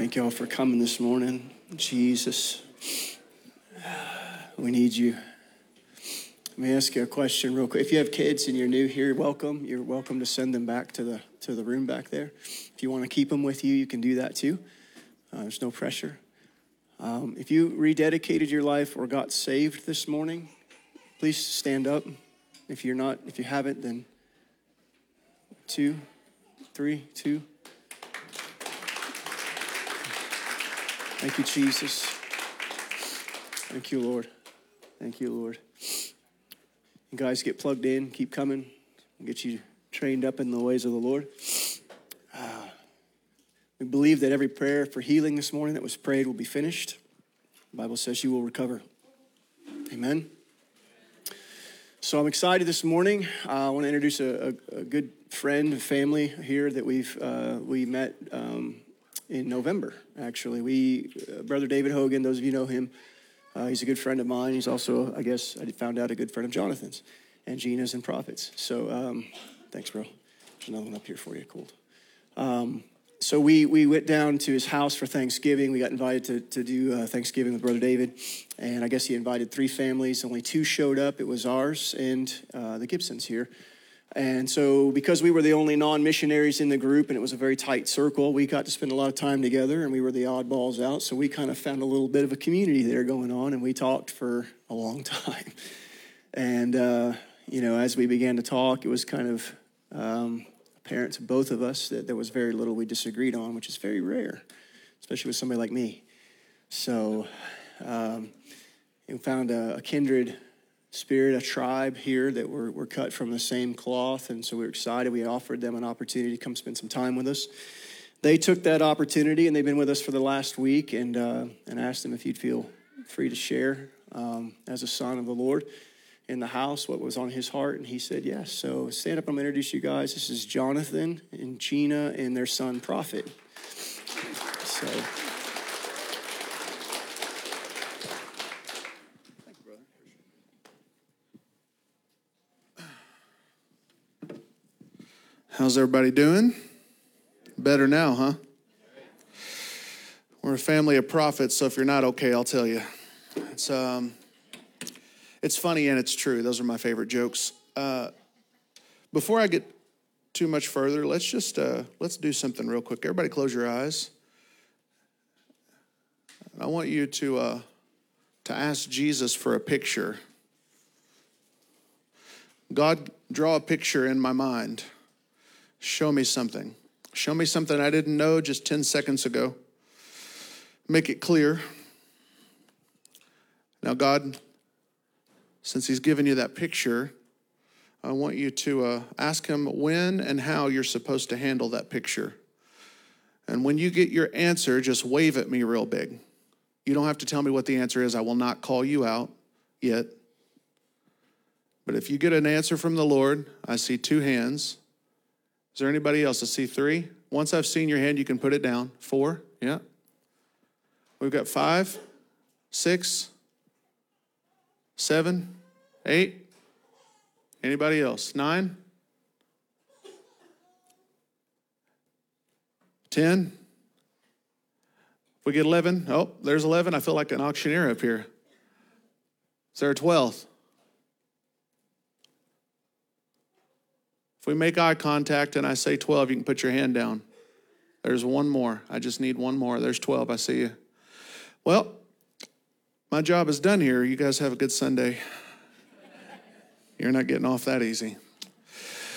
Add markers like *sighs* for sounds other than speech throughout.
Thank y'all for coming this morning. Jesus, we need you. Let me ask you a question real quick. If you have kids and you're new here, welcome. You're welcome to send them back to the to the room back there. If you want to keep them with you, you can do that too. Uh, there's no pressure. Um, if you rededicated your life or got saved this morning, please stand up. If you're not, if you haven't, then two, three, two. Thank you, Jesus. Thank you, Lord. Thank you, Lord. You guys get plugged in, keep coming, get you trained up in the ways of the Lord. Uh, we believe that every prayer for healing this morning that was prayed will be finished. The Bible says you will recover. Amen. So I'm excited this morning. Uh, I want to introduce a, a, a, good friend and family here that we've uh, we met um, in November. Actually, we uh, brother David Hogan. Those of you know him. Uh, he's a good friend of mine. He's also, I guess, I found out a good friend of Jonathan's and Gina's and Prophets. So um, thanks, bro. There's another one up here for you. Cool. Um, so we, we went down to his house for Thanksgiving. We got invited to, to do uh, Thanksgiving with Brother David. And I guess he invited three families. Only two showed up. It was ours and uh, the Gibsons here. And so, because we were the only non missionaries in the group and it was a very tight circle, we got to spend a lot of time together and we were the oddballs out. So, we kind of found a little bit of a community there going on and we talked for a long *laughs* time. And, uh, you know, as we began to talk, it was kind of um, apparent to both of us that there was very little we disagreed on, which is very rare, especially with somebody like me. So, um, we found a, a kindred spirit, a tribe here that were, were cut from the same cloth. And so we were excited. We offered them an opportunity to come spend some time with us. They took that opportunity and they've been with us for the last week and, uh, and asked them if you'd feel free to share um, as a son of the Lord in the house what was on his heart. And he said yes. So stand up. I'm going to introduce you guys. This is Jonathan and Gina and their son, Prophet. So. How's everybody doing? Better now, huh? We're a family of prophets, so if you're not okay, I'll tell you. It's um, it's funny and it's true. Those are my favorite jokes. Uh, before I get too much further, let's just uh, let's do something real quick. Everybody, close your eyes. I want you to uh, to ask Jesus for a picture. God, draw a picture in my mind. Show me something. Show me something I didn't know just 10 seconds ago. Make it clear. Now, God, since He's given you that picture, I want you to uh, ask Him when and how you're supposed to handle that picture. And when you get your answer, just wave at me real big. You don't have to tell me what the answer is. I will not call you out yet. But if you get an answer from the Lord, I see two hands. Is there anybody else? I see three. Once I've seen your hand, you can put it down. Four, yeah. We've got five, six, seven, eight. Anybody else? Nine? Ten? If we get 11, oh, there's 11. I feel like an auctioneer up here. Is there a 12th? We make eye contact and I say 12, you can put your hand down. There's one more. I just need one more. There's 12. I see you. Well, my job is done here. You guys have a good Sunday. You're not getting off that easy.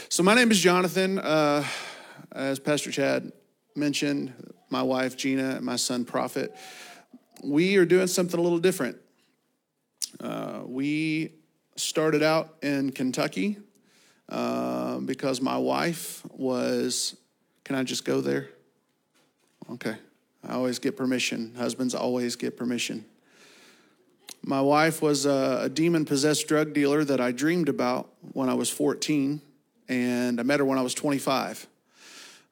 So, my name is Jonathan. Uh, as Pastor Chad mentioned, my wife Gina and my son Prophet, we are doing something a little different. Uh, we started out in Kentucky uh, because my wife was, can I just go there? Okay. I always get permission. Husbands always get permission. My wife was a, a demon possessed drug dealer that I dreamed about when I was 14, and I met her when I was 25.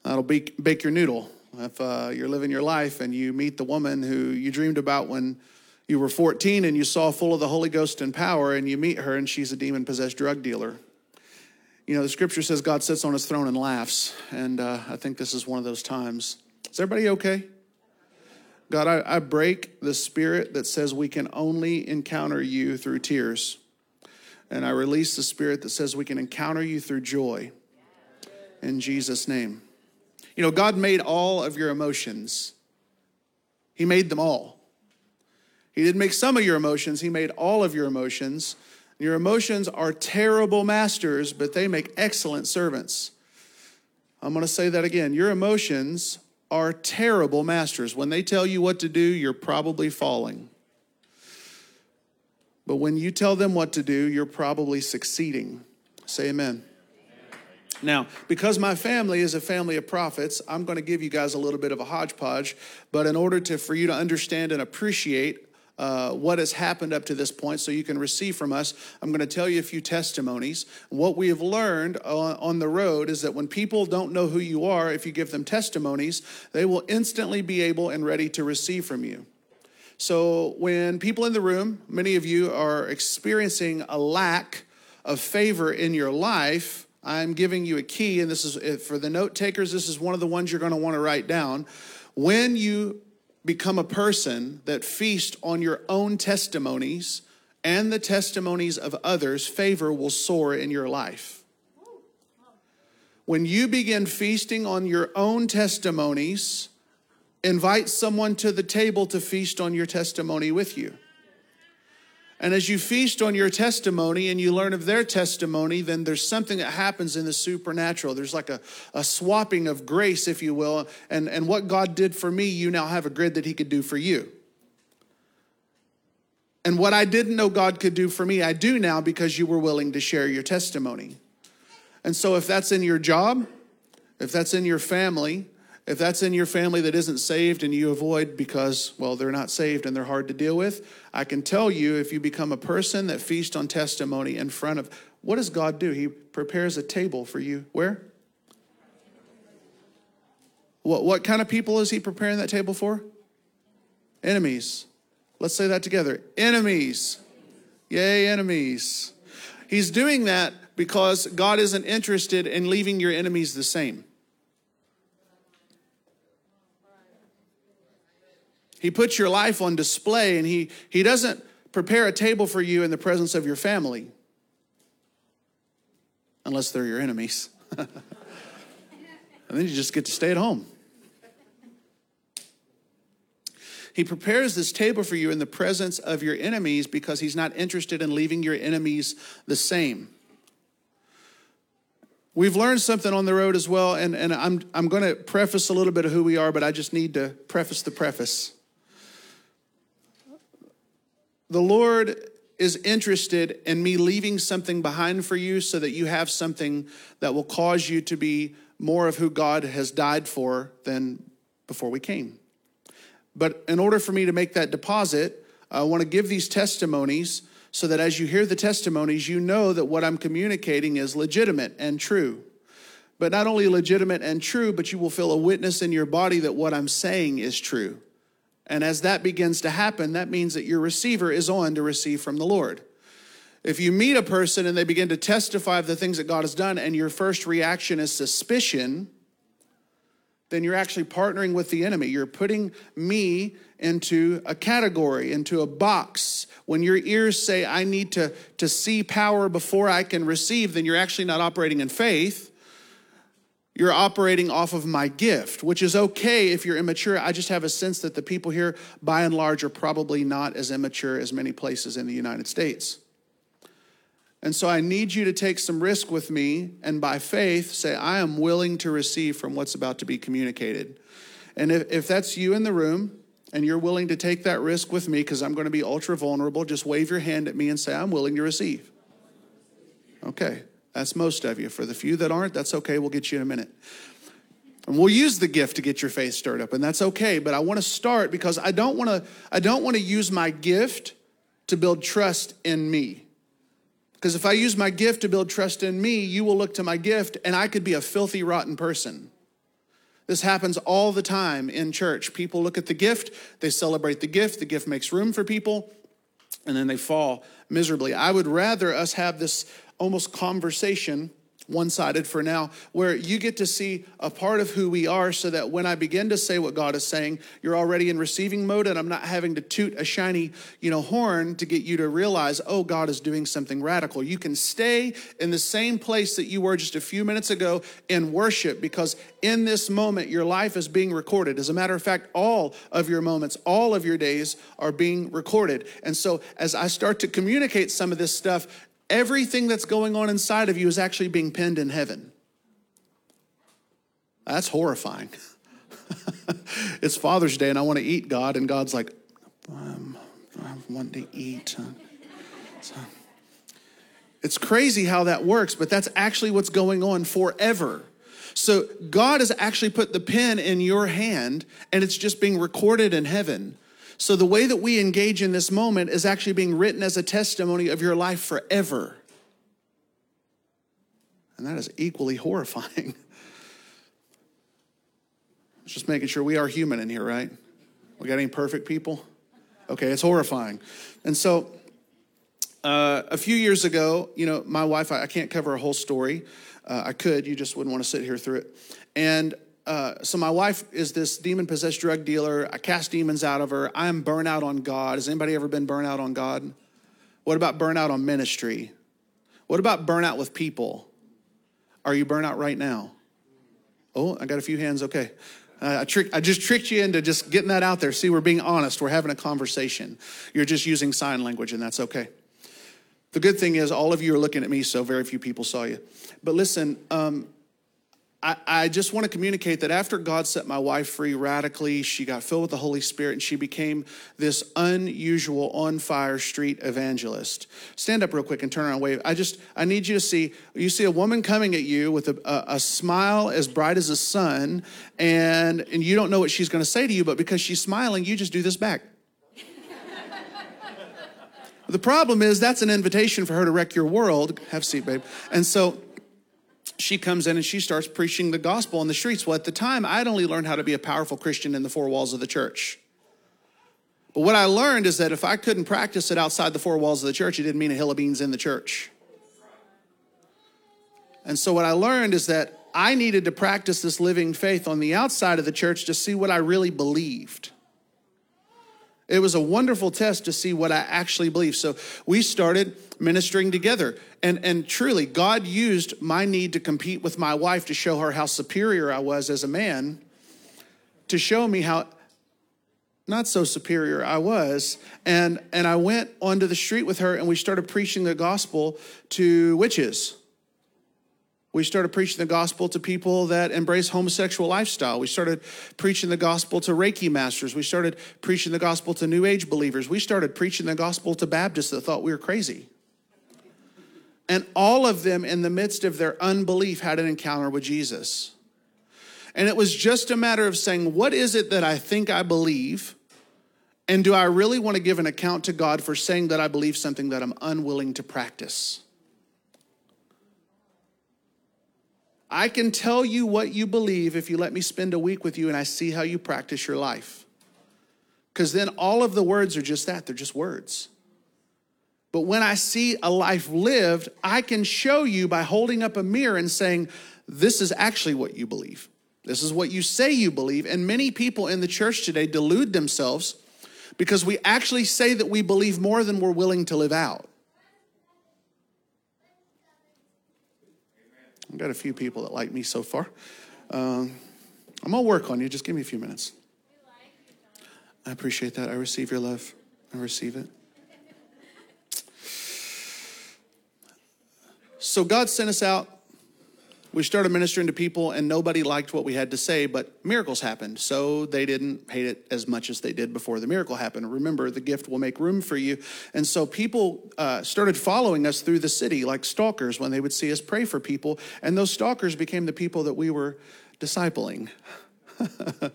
That'll bake, bake your noodle. If uh, you're living your life and you meet the woman who you dreamed about when you were 14 and you saw full of the Holy Ghost and power, and you meet her and she's a demon possessed drug dealer you know, the scripture says God sits on his throne and laughs. And uh, I think this is one of those times. Is everybody okay? God, I, I break the spirit that says we can only encounter you through tears. And I release the spirit that says we can encounter you through joy. In Jesus' name. You know, God made all of your emotions, He made them all. He didn't make some of your emotions, He made all of your emotions. Your emotions are terrible masters, but they make excellent servants. I'm going to say that again. Your emotions are terrible masters. When they tell you what to do, you're probably falling. But when you tell them what to do, you're probably succeeding. Say amen. Now, because my family is a family of prophets, I'm going to give you guys a little bit of a hodgepodge. But in order to, for you to understand and appreciate uh, what has happened up to this point so you can receive from us. I'm going to tell you a few testimonies. What we have learned on, on the road is that when people don't know who you are, if you give them testimonies, they will instantly be able and ready to receive from you. So, when people in the room, many of you are experiencing a lack of favor in your life, I'm giving you a key, and this is for the note takers, this is one of the ones you're going to want to write down. When you become a person that feast on your own testimonies and the testimonies of others, favor will soar in your life. When you begin feasting on your own testimonies, invite someone to the table to feast on your testimony with you. And as you feast on your testimony and you learn of their testimony, then there's something that happens in the supernatural. There's like a, a swapping of grace, if you will. And, and what God did for me, you now have a grid that He could do for you. And what I didn't know God could do for me, I do now because you were willing to share your testimony. And so if that's in your job, if that's in your family, if that's in your family that isn't saved and you avoid because, well, they're not saved and they're hard to deal with, I can tell you if you become a person that feasts on testimony in front of, what does God do? He prepares a table for you. Where? What, what kind of people is he preparing that table for? Enemies. Let's say that together. Enemies. Yay, enemies. He's doing that because God isn't interested in leaving your enemies the same. He puts your life on display and he, he doesn't prepare a table for you in the presence of your family, unless they're your enemies. *laughs* and then you just get to stay at home. He prepares this table for you in the presence of your enemies because he's not interested in leaving your enemies the same. We've learned something on the road as well, and, and I'm, I'm going to preface a little bit of who we are, but I just need to preface the preface the Lord is interested in me leaving something behind for you so that you have something that will cause you to be more of who God has died for than before we came. But in order for me to make that deposit, I want to give these testimonies so that as you hear the testimonies, you know that what I'm communicating is legitimate and true. But not only legitimate and true, but you will feel a witness in your body that what I'm saying is true. And as that begins to happen, that means that your receiver is on to receive from the Lord. If you meet a person and they begin to testify of the things that God has done, and your first reaction is suspicion, then you're actually partnering with the enemy. You're putting me into a category, into a box. When your ears say, I need to, to see power before I can receive, then you're actually not operating in faith you're operating off of my gift, which is okay if you're immature. I just have a sense that the people here, by and large, are probably not as immature as many places in the United States. And so I need you to take some risk with me and by faith say, I am willing to receive from what's about to be communicated. And if, if that's you in the room and you're willing to take that risk with me, because I'm going to be ultra vulnerable, just wave your hand at me and say, I'm willing to receive. Okay. That's most of you. For the few that aren't, that's okay. We'll get you in a minute. And we'll use the gift to get your faith stirred up, and that's okay. But I want to start because I don't want to, I don't want to use my gift to build trust in me. Because if I use my gift to build trust in me, you will look to my gift and I could be a filthy, rotten person. This happens all the time in church. People look at the gift, they celebrate the gift, the gift makes room for people, and then they fall miserably. I would rather us have this almost conversation one sided for now, where you get to see a part of who we are so that when I begin to say what God is saying, you're already in receiving mode and I'm not having to toot a shiny, you know, horn to get you to realize, oh, God is doing something radical. You can stay in the same place that you were just a few minutes ago in worship because in this moment, your life is being recorded. As a matter of fact, all of your moments, all of your days are being recorded. And so as I start to communicate some of this stuff, everything that's going on inside of you is actually being penned in heaven. That's horrifying. *laughs* it's Father's Day and I want to eat God, and God's like, um, I want to eat. So, it's crazy how that works, but that's actually what's going on forever. So God has actually put the pen in your hand and it's just being recorded in heaven. So the way that we engage in this moment is actually being written as a testimony of your life forever. And that is equally horrifying. *laughs* Just making sure we are human in here, right? We got any perfect people? Okay, it's horrifying. And so uh, a few years ago, you know, my wife, I, I can't cover a whole story. Uh, I could, you just wouldn't want to sit here through it. And uh, so my wife is this demon possessed drug dealer. I cast demons out of her. I am burnout on God. Has anybody ever been burnout on God? What about burnout on ministry? What about burnout with people? Are you burnout right now? Oh, I got a few hands. Okay. Uh, I, trick, I just tricked you into just getting that out there. See, we're being honest. We're having a conversation. You're just using sign language, and that's okay. The good thing is, all of you are looking at me, so very few people saw you. But listen, um, I, I just want to communicate that after God set my wife free radically, she got filled with the Holy Spirit and she became this unusual on fire street evangelist. Stand up real quick and turn around and wave. I just, I need you to see, you see a woman coming at you with a, a, a smile as bright as the sun, and, and you don't know what she's going to say to you, but because she's smiling, you just do this back. *laughs* the problem is that's an invitation for her to wreck your world. Have a seat, babe. And so, she comes in and she starts preaching the gospel on the streets. Well, at the time, I'd only learned how to be a powerful Christian in the four walls of the church. But what I learned is that if I couldn't practice it outside the four walls of the church, it didn't mean a hill of beans in the church. And so what I learned is that I needed to practice this living faith on the outside of the church to see what I really believed. It was a wonderful test to see what I actually believe. So we started ministering together. And, and truly, God used my need to compete with my wife to show her how superior I was as a man, to show me how not so superior I was. And, and I went onto the street with her and we started preaching the gospel to witches we started preaching the gospel to people that embrace homosexual lifestyle. We started preaching the gospel to Reiki masters. We started preaching the gospel to New Age believers. We started preaching the gospel to Baptists that thought we were crazy. And all of them, in the midst of their unbelief, had an encounter with Jesus. And it was just a matter of saying, What is it that I think I believe? And do I really want to give an account to God for saying that I believe something that I'm unwilling to practice? I can tell you what you believe if you let me spend a week with you and I see how you practice your life. Because then all of the words are just that, they're just words. But when I see a life lived, I can show you by holding up a mirror and saying, This is actually what you believe. This is what you say you believe. And many people in the church today delude themselves because we actually say that we believe more than we're willing to live out. I've got a few people that like me so far. Um, I'm going to work on you. Just give me a few minutes. I appreciate that. I receive your love. I receive it. So God sent us out we started ministering to people and nobody liked what we had to say, but miracles happened. So they didn't hate it as much as they did before the miracle happened. Remember, the gift will make room for you. And so people uh, started following us through the city like stalkers when they would see us pray for people. And those stalkers became the people that we were discipling. *laughs* it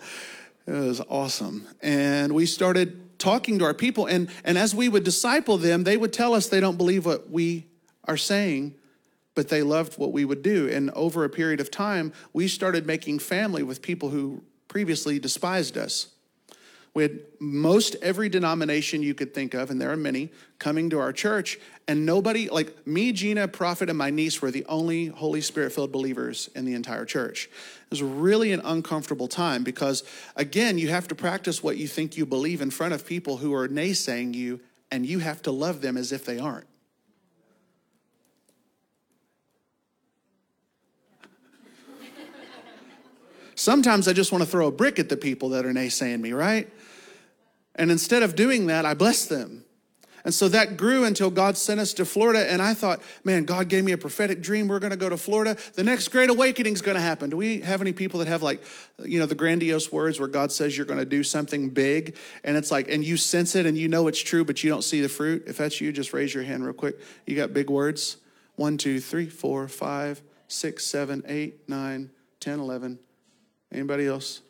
was awesome. And we started talking to our people. And, and as we would disciple them, they would tell us they don't believe what we are saying but they loved what we would do. And over a period of time, we started making family with people who previously despised us. We had most every denomination you could think of, and there are many, coming to our church, and nobody, like me, Gina, Prophet, and my niece were the only Holy Spirit filled believers in the entire church. It was really an uncomfortable time because, again, you have to practice what you think you believe in front of people who are naysaying you, and you have to love them as if they aren't. Sometimes I just want to throw a brick at the people that are naysaying me, right? And instead of doing that, I bless them. And so that grew until God sent us to Florida. And I thought, man, God gave me a prophetic dream. We're going to go to Florida. The next great awakening is going to happen. Do we have any people that have like, you know, the grandiose words where God says you're going to do something big? And it's like, and you sense it and you know it's true, but you don't see the fruit? If that's you, just raise your hand real quick. You got big words? One, two, three, four, five, six, seven, eight, nine, ten, eleven. Anybody else?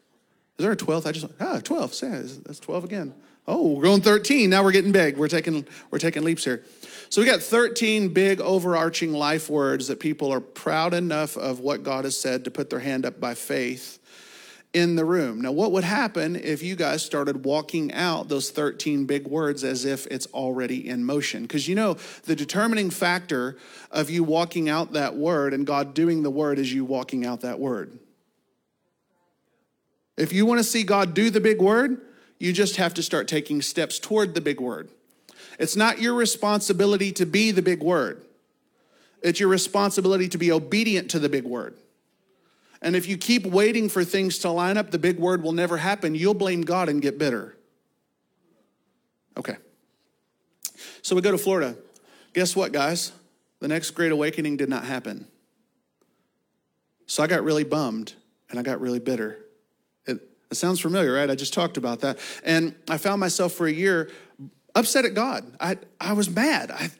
Is there a 12th? I just, ah, 12. Yeah, that's 12 again. Oh, we're going 13. Now we're getting big. We're taking, we're taking leaps here. So we got 13 big overarching life words that people are proud enough of what God has said to put their hand up by faith in the room. Now, what would happen if you guys started walking out those 13 big words as if it's already in motion? Because you know, the determining factor of you walking out that word and God doing the word is you walking out that word. If you want to see God do the big word, you just have to start taking steps toward the big word. It's not your responsibility to be the big word, it's your responsibility to be obedient to the big word. And if you keep waiting for things to line up, the big word will never happen. You'll blame God and get bitter. Okay. So we go to Florida. Guess what, guys? The next great awakening did not happen. So I got really bummed and I got really bitter. It sounds familiar, right? I just talked about that. And I found myself for a year upset at God. I, I was mad. I,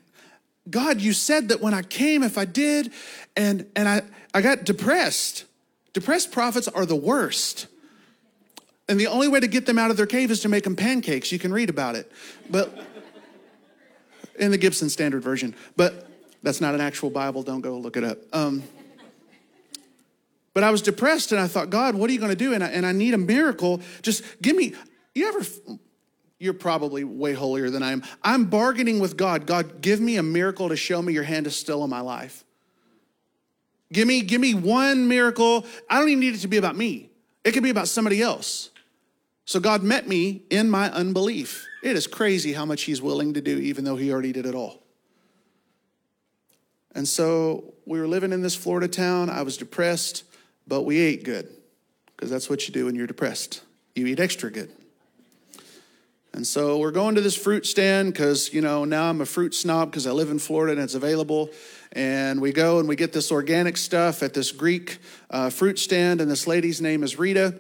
God, you said that when I came, if I did, and, and I, I got depressed. Depressed prophets are the worst. And the only way to get them out of their cave is to make them pancakes. You can read about it. But in the Gibson Standard Version. But that's not an actual Bible. Don't go look it up. Um, but I was depressed and I thought, God, what are you going to do? And I, and I need a miracle. Just give me, you ever, you're probably way holier than I am. I'm bargaining with God. God, give me a miracle to show me your hand is still in my life. Give me, give me one miracle. I don't even need it to be about me. It could be about somebody else. So God met me in my unbelief. It is crazy how much He's willing to do, even though He already did it all. And so we were living in this Florida town. I was depressed. But we ate good because that's what you do when you're depressed. You eat extra good. And so we're going to this fruit stand because, you know, now I'm a fruit snob because I live in Florida and it's available. And we go and we get this organic stuff at this Greek uh, fruit stand. And this lady's name is Rita.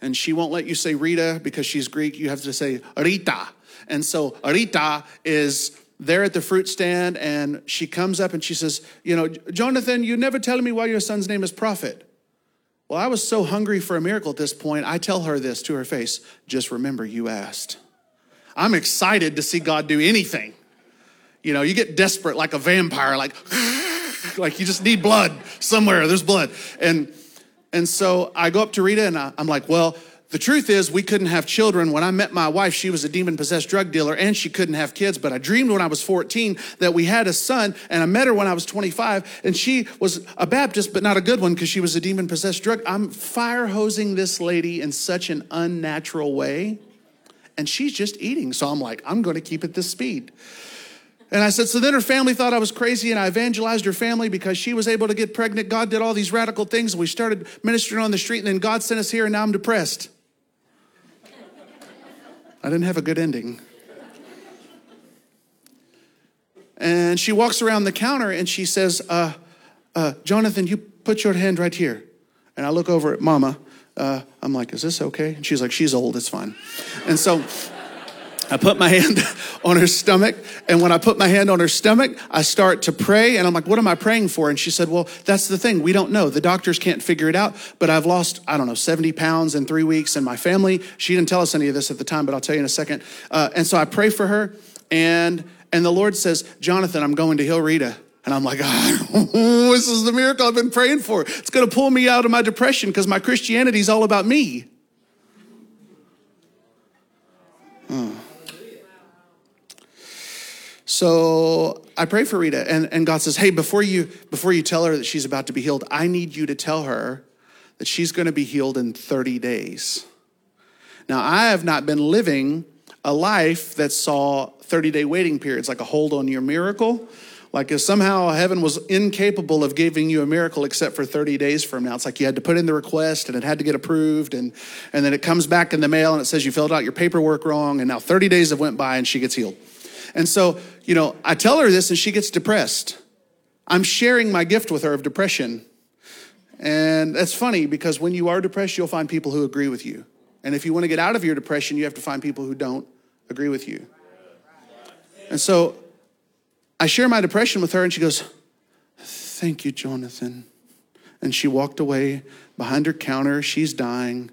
And she won't let you say Rita because she's Greek. You have to say Rita. And so Rita is there at the fruit stand and she comes up and she says, You know, Jonathan, you never tell me why your son's name is Prophet. Well, I was so hungry for a miracle at this point, I tell her this to her face just remember you asked. I'm excited to see God do anything. You know, you get desperate like a vampire, like, *sighs* like you just need blood somewhere, there's blood. And and so I go up to Rita and I, I'm like, well, the truth is, we couldn't have children. When I met my wife, she was a demon possessed drug dealer and she couldn't have kids. But I dreamed when I was 14 that we had a son, and I met her when I was 25, and she was a Baptist, but not a good one because she was a demon possessed drug. I'm fire hosing this lady in such an unnatural way, and she's just eating. So I'm like, I'm going to keep it this speed. And I said, so then her family thought I was crazy, and I evangelized her family because she was able to get pregnant. God did all these radical things. And we started ministering on the street, and then God sent us here, and now I'm depressed. I didn't have a good ending. And she walks around the counter and she says, uh, uh, Jonathan, you put your hand right here. And I look over at Mama. Uh, I'm like, is this okay? And she's like, she's old, it's fine. And so I put my hand *laughs* on her stomach. And when I put my hand on her stomach, I start to pray. And I'm like, what am I praying for? And she said, well, that's the thing. We don't know. The doctors can't figure it out. But I've lost, I don't know, 70 pounds in three weeks. And my family, she didn't tell us any of this at the time, but I'll tell you in a second. Uh, and so I pray for her. And, and the Lord says, Jonathan, I'm going to heal Rita. And I'm like, *laughs* oh, this is the miracle I've been praying for. It's going to pull me out of my depression because my Christianity is all about me. So I pray for Rita, and, and God says, Hey, before you before you tell her that she's about to be healed, I need you to tell her that she's going to be healed in 30 days. Now, I have not been living a life that saw 30 day waiting periods, like a hold on your miracle. Like if somehow heaven was incapable of giving you a miracle except for 30 days from now. It's like you had to put in the request and it had to get approved and, and then it comes back in the mail and it says you filled out your paperwork wrong and now 30 days have went by and she gets healed. And so, you know, I tell her this and she gets depressed. I'm sharing my gift with her of depression. And that's funny because when you are depressed, you'll find people who agree with you. And if you want to get out of your depression, you have to find people who don't agree with you. And so I share my depression with her, and she goes, Thank you, Jonathan. And she walked away behind her counter. She's dying.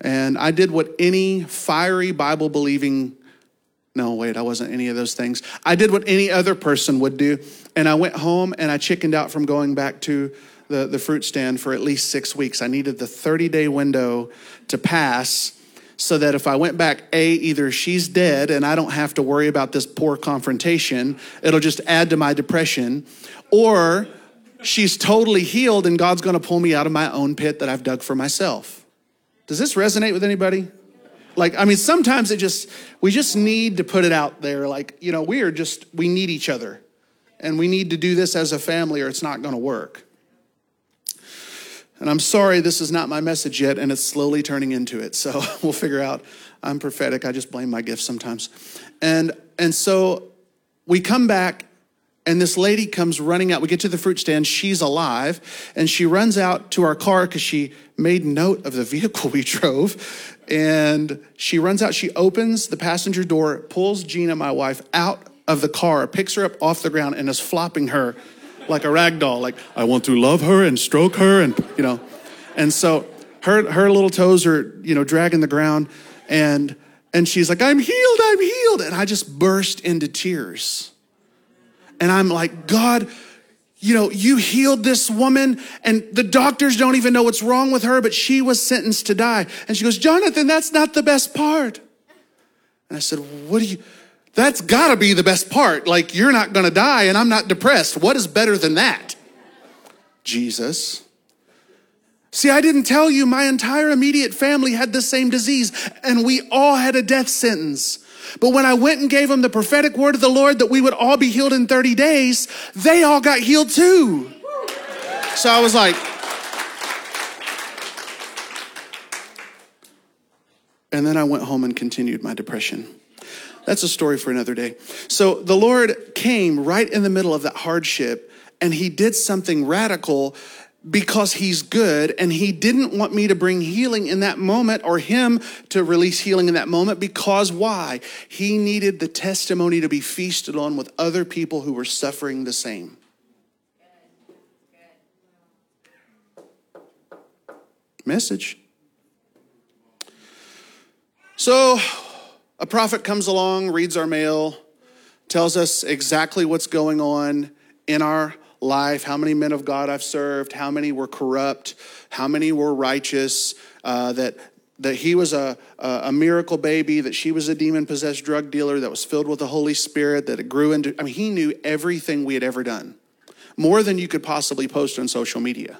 And I did what any fiery Bible believing, no, wait, I wasn't any of those things. I did what any other person would do. And I went home and I chickened out from going back to the, the fruit stand for at least six weeks. I needed the 30 day window to pass so that if I went back, A, either she's dead and I don't have to worry about this poor confrontation, it'll just add to my depression, or she's totally healed and God's gonna pull me out of my own pit that I've dug for myself. Does this resonate with anybody? Like, I mean, sometimes it just, we just need to put it out there. Like, you know, we are just, we need each other. And we need to do this as a family or it's not gonna work. And I'm sorry this is not my message yet, and it's slowly turning into it. So *laughs* we'll figure out. I'm prophetic. I just blame my gifts sometimes. And and so we come back, and this lady comes running out. We get to the fruit stand. She's alive, and she runs out to our car because she made note of the vehicle we *laughs* drove. And she runs out. She opens the passenger door, pulls Gina, my wife, out of the car, picks her up off the ground, and is flopping her like a rag doll. Like, I want to love her and stroke her and, you know. And so her, her little toes are, you know, dragging the ground. And, and she's like, I'm healed, I'm healed. And I just burst into tears. And I'm like, God, you know, you healed this woman, and the doctors don't even know what's wrong with her, but she was sentenced to die. And she goes, Jonathan, that's not the best part. And I said, What do you, that's gotta be the best part. Like, you're not gonna die and I'm not depressed. What is better than that? Jesus. See, I didn't tell you my entire immediate family had the same disease and we all had a death sentence. But when I went and gave them the prophetic word of the Lord that we would all be healed in 30 days, they all got healed too. So I was like, and then I went home and continued my depression. That's a story for another day. So the Lord came right in the middle of that hardship and he did something radical because he's good and he didn't want me to bring healing in that moment or him to release healing in that moment because why? He needed the testimony to be feasted on with other people who were suffering the same. Message. So, a prophet comes along, reads our mail, tells us exactly what's going on in our life, how many men of God I've served, how many were corrupt, how many were righteous, uh, that that he was a, a, miracle baby, that she was a demon possessed drug dealer that was filled with the Holy Spirit, that it grew into, I mean, he knew everything we had ever done, more than you could possibly post on social media.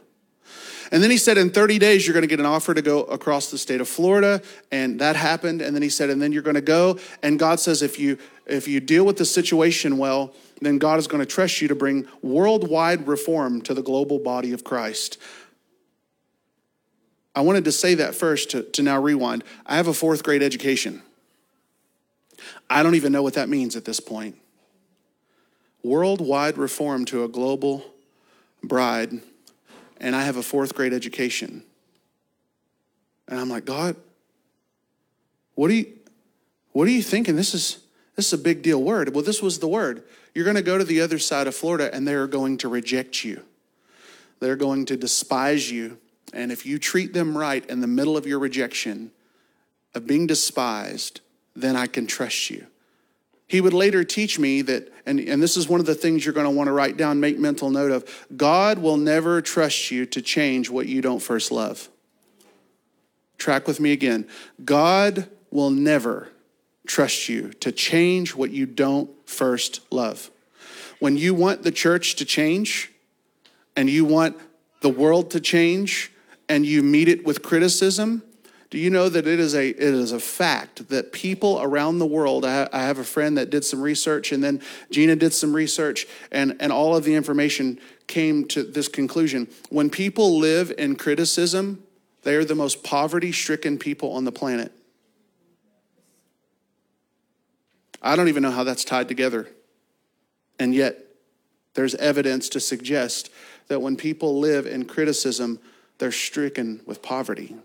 And then he said, in 30 days, you're going to get an offer to go across the state of Florida. And that happened. And then he said, and then you're going to go. And God says, if you, if you deal with the situation well, then God is going to trust you to bring worldwide reform to the global body of Christ. I wanted to say that first to, to now rewind. I have a fourth grade education. I don't even know what that means at this point. Worldwide reform to a global bride and I have a fourth grade education. And I'm like, God, what are you, what are you thinking? This is, this is a big deal word. Well, this was the word. You're going to go to the other side of Florida and they're going to reject you. They're going to despise you. And if you treat them right in the middle of your rejection, of being despised, then I can trust you. He would later teach me that, and, and this is one of the things you're going to want to write down, make mental note of God will never trust you to change what you don't first love. Track with me again. God will never trust you to change what you don't first love. When you want the church to change and you want the world to change and you meet it with criticism, do you know that it is a it is a fact that people around the world? I, have a friend that did some research, and then Gina did some research, and and all of the information came to this conclusion: when people live in criticism, they are the most poverty-stricken people on the planet. I don't even know how that's tied together, and yet there's evidence to suggest that when people live in criticism, they're stricken with poverty.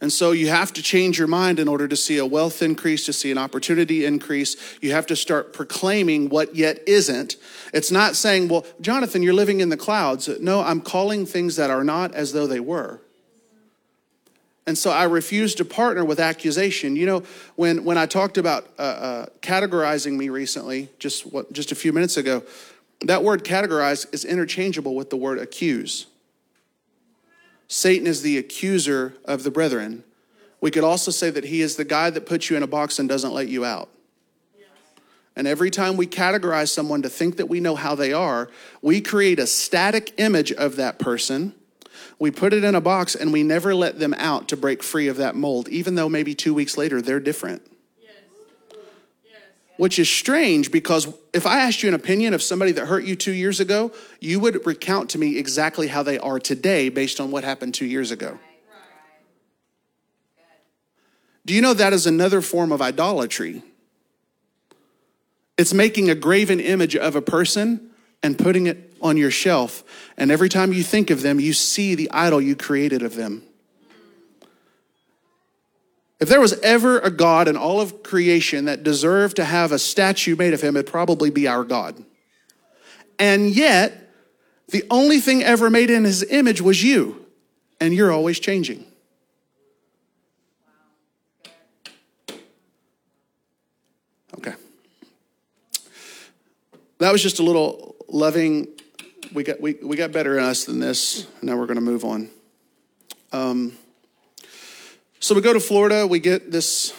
And so you have to change your mind in order to see a wealth increase, to see an opportunity increase. You have to start proclaiming what yet isn't. It's not saying, well, Jonathan, you're living in the clouds. No, I'm calling things that are not as though they were. And so I refuse to partner with accusation. You know, when, when I talked about uh, uh, categorizing me recently, just what, just a few minutes ago, that word categorize is interchangeable with the word accuse. Satan is the accuser of the brethren. We could also say that he is the guy that puts you in a box and doesn't let you out. And every time we categorize someone to think that we know how they are, we create a static image of that person. We put it in a box and we never let them out to break free of that mold, even though maybe two weeks later they're different which is strange because if I asked you an opinion of somebody that hurt you two years ago, you would recount to me exactly how they are today based on what happened two years ago. Do you know that is another form of idolatry? It's making a graven image of a person and putting it on your shelf. And every time you think of them, you see the idol you created of them. If there was ever a God in all of creation that deserved to have a statue made of him, it'd probably be our God. And yet, the only thing ever made in his image was you, and you're always changing. Okay. That was just a little loving. We got, we, we got better in us than this. Now we're going to move on. Um, so we go to Florida, we get this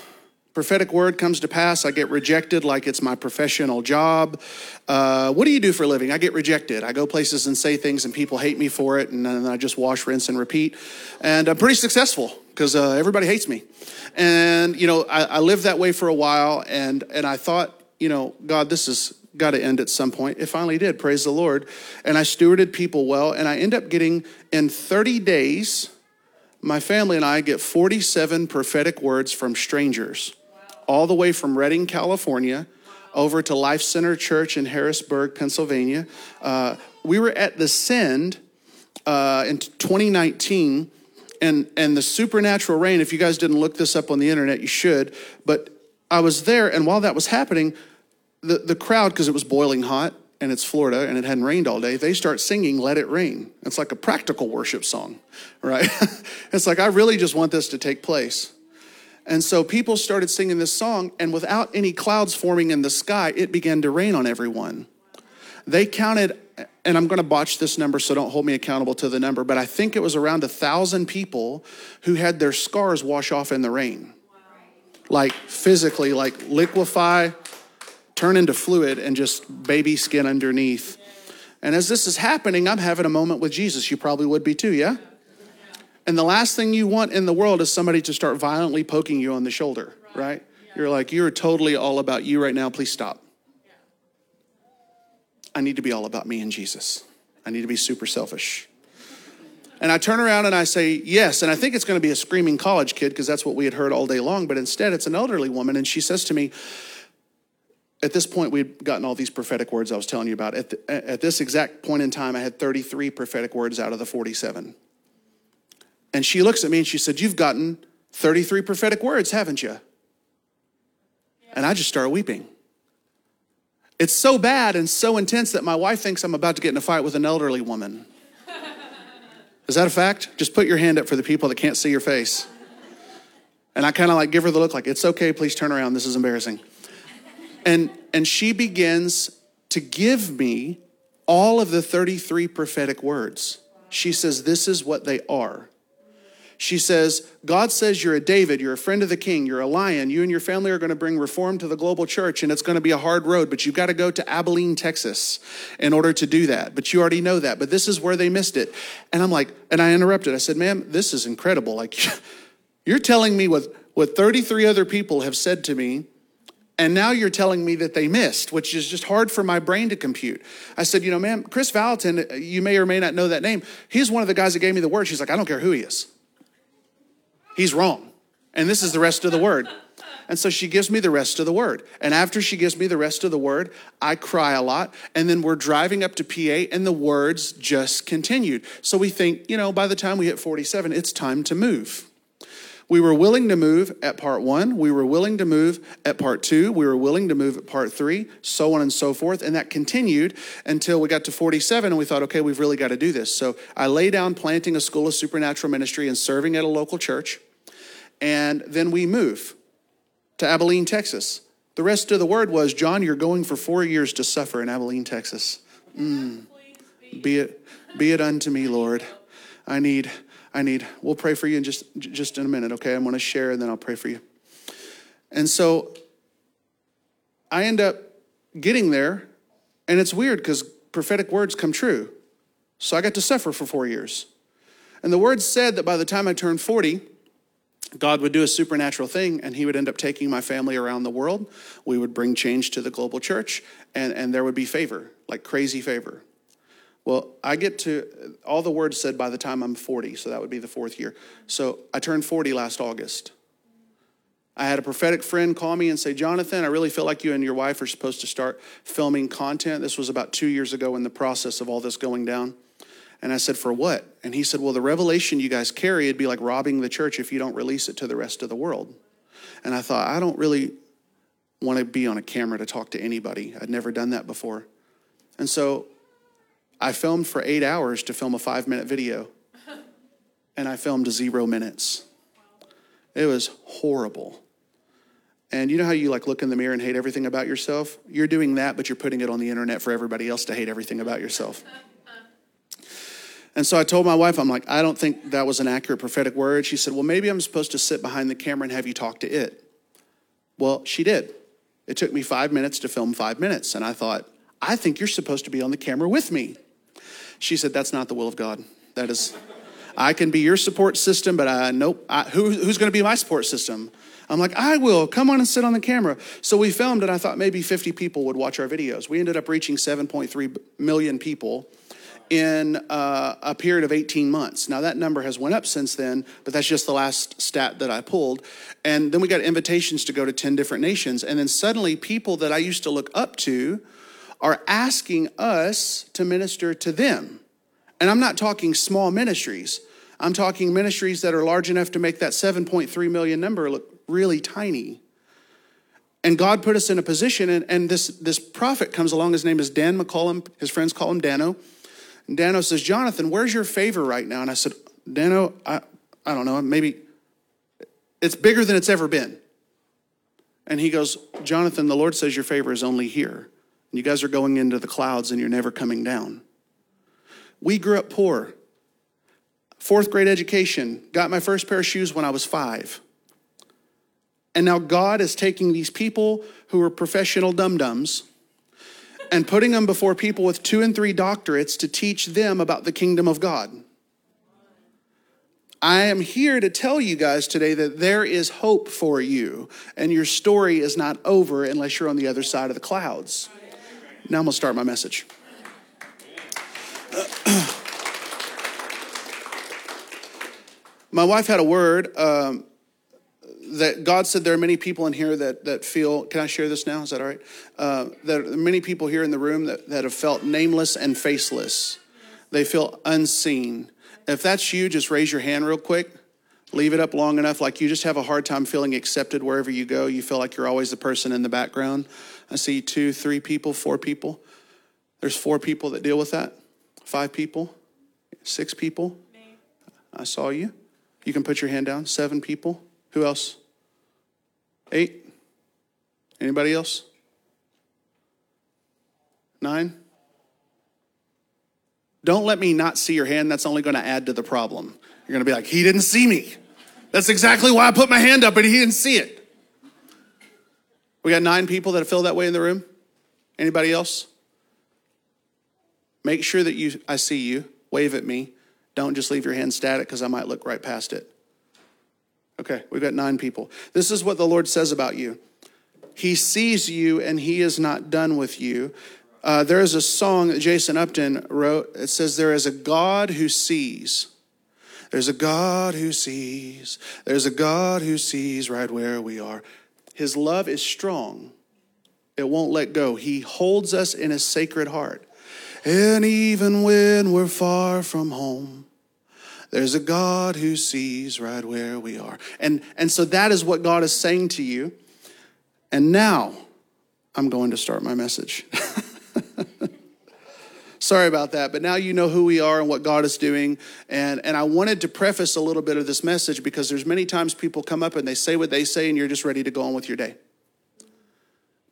prophetic word comes to pass. I get rejected like it's my professional job. Uh, what do you do for a living? I get rejected. I go places and say things, and people hate me for it, and then I just wash, rinse, and repeat. And I'm pretty successful because uh, everybody hates me. And you know, I, I lived that way for a while, and and I thought, you know, God, this is got to end at some point. It finally did. Praise the Lord. And I stewarded people well, and I end up getting in 30 days my family and I get 47 prophetic words from strangers, all the way from Redding, California, over to Life Center Church in Harrisburg, Pennsylvania. Uh, we were at the Send uh, in 2019, and, and the supernatural rain, if you guys didn't look this up on the internet, you should. But I was there, and while that was happening, the, the crowd, because it was boiling hot, and it's Florida and it hadn't rained all day, they start singing Let It Rain. It's like a practical worship song, right? *laughs* it's like, I really just want this to take place. And so people started singing this song, and without any clouds forming in the sky, it began to rain on everyone. They counted, and I'm to botch this number, so don't hold me accountable to the number, but I think it was around a thousand people who had their scars wash off in the rain. Like physically, like liquefy, turn into fluid and just baby skin underneath. And as this is happening, I'm having a moment with Jesus. You probably would be too, yeah? And the last thing you want in the world is somebody to start violently poking you on the shoulder, right? You're like, you're totally all about you right now. Please stop. I need to be all about me and Jesus. I need to be super selfish. And I turn around and I say, yes. And I think it's going to be a screaming college kid because that's what we had heard all day long. But instead, it's an elderly woman. And she says to me, at this point, we'd gotten all these prophetic words I was telling you about. At, the, at this exact point in time, I had 33 prophetic words out of the 47. And she looks at me and she said, You've gotten 33 prophetic words, haven't you? And I just started weeping. It's so bad and so intense that my wife thinks I'm about to get in a fight with an elderly woman. *laughs* Is that a fact? Just put your hand up for the people that can't see your face. And I kind of like give her the look like, It's okay, please turn around. This is embarrassing. And, and she begins to give me all of the 33 prophetic words. She says, This is what they are. She says, God says you're a David, you're a friend of the king, you're a lion. You and your family are going to bring reform to the global church, and it's going to be a hard road, but you've got to go to Abilene, Texas in order to do that. But you already know that. But this is where they missed it. And I'm like, and I interrupted. I said, ma'am, this is incredible. Like, *laughs* you're telling me what, what 33 other people have said to me and now you're telling me that they missed, which is just hard for my brain to compute. I said, You know, ma'am, Kris Vallotton, you may or may not know that name. He's one of the guys that gave me the word. She's like, I don't care who he is. He's wrong. And this is the rest of the word. And so she gives me the rest of the word. And after she gives me the rest of the word, I cry a lot. And then we're driving up to PA, and the words just continued. So we think, you know, by the time we hit 47, it's time to move. We were willing to move at part one. We were willing to move at part two. We were willing to move at part three, so on and so forth. And that continued until we got to 47 and we thought, okay, we've really got to do this. So I lay down planting a school of supernatural ministry and serving at a local church. And then we move to Abilene, Texas. The rest of the word was, John, you're going for four years to suffer in Abilene, Texas. Mm. Be it, be it unto me, Lord. I need I need, we'll pray for you in just, just in a minute, okay? I'm going to share and then I'll pray for you. And so I end up getting there, and it's weird because prophetic words come true. So I got to suffer for four years. And the word said that by the time I turned 40, God would do a supernatural thing and he would end up taking my family around the world. We would bring change to the global church and, and there would be favor, like crazy favor. Well, I get to all the words said by the time I'm 40, so that would be the fourth year. So I turned 40 last August. I had a prophetic friend call me and say, Jonathan, I really feel like you and your wife are supposed to start filming content. This was about two years ago in the process of all this going down. And I said, For what? And he said, Well, the revelation you guys carry, it'd be like robbing the church if you don't release it to the rest of the world. And I thought, I don't really want to be on a camera to talk to anybody. I'd never done that before. And so I filmed for eight hours to film a five minute video, *laughs* and I filmed zero minutes. It was horrible. And you know how you like look in the mirror and hate everything about yourself? You're doing that, but you're putting it on the internet for everybody else to hate everything about yourself. *laughs* And so I told my wife, I'm like, I don't think that was an accurate prophetic word. She said, Well, maybe I'm supposed to sit behind the camera and have you talk to it. Well, she did. It took me five minutes to film five minutes. And I thought, I think you're supposed to be on the camera with me. She said, That's not the will of God. That is, I can be your support system, but I, nope. I, who, who's going to be my support system? I'm like, I will. Come on and sit on the camera. So we filmed, and I thought maybe 50 people would watch our videos. We ended up reaching 7.3 million people in uh, a period of 18 months. Now that number has went up since then, but that's just the last stat that I pulled. And then we got invitations to go to 10 different nations. And then suddenly people that I used to look up to are asking us to minister to them. And I'm not talking small ministries. I'm talking ministries that are large enough to make that 7.3 million number look really tiny. And God put us in a position, and, and this, this prophet comes along. His name is Dan McCollum. His friends call him Dano. And Dano says, Jonathan, where's your favor right now? And I said, Dano, I, I don't know, maybe it's bigger than it's ever been. And he goes, Jonathan, the Lord says your favor is only here. You guys are going into the clouds and you're never coming down. We grew up poor. Fourth grade education, got my first pair of shoes when I was five. And now God is taking these people who are professional dum dums and putting them before people with two and three doctorates to teach them about the kingdom of God. I am here to tell you guys today that there is hope for you, and your story is not over unless you're on the other side of the clouds. Now I'm going to start my message. my wife had a word um, that God said there are many people in here that, that feel, can I share this now? Is that all right? Uh, there are many people here in the room that, that have felt nameless and faceless. They feel unseen. If that's you, just raise your hand real quick. Leave it up long enough, like you just have a hard time feeling accepted wherever you go. You feel like you're always the person in the background. I see two, three people, four people. There's four people that deal with that. Five people, six people. Me. I saw you. You can put your hand down. Seven people. Who else? Eight. Anybody else? Nine. Don't let me not see your hand. That's only going to add to the problem. You're going to be like, he didn't see me. That's exactly why I put my hand up, but he didn't see it. We got nine people that feel that way in the room. Anybody else? Make sure that you I see you. Wave at me. Don't just leave your hand static because I might look right past it. Okay, we've got nine people. This is what the Lord says about you. He sees you and he is not done with you. Uh, there is a song that Jason Upton wrote. It says, There is a God who sees. There's a God who sees. There's a God who sees right where we are. His love is strong, it won't let go. He holds us in his sacred heart. And even when we're far from home, there's a God who sees right where we are. And, and so that is what God is saying to you. And now I'm going to start my message. *laughs* Sorry about that, but now you know who we are and what God is doing. And, and I wanted to preface a little bit of this message because there's many times people come up and they say what they say, and you're just ready to go on with your day.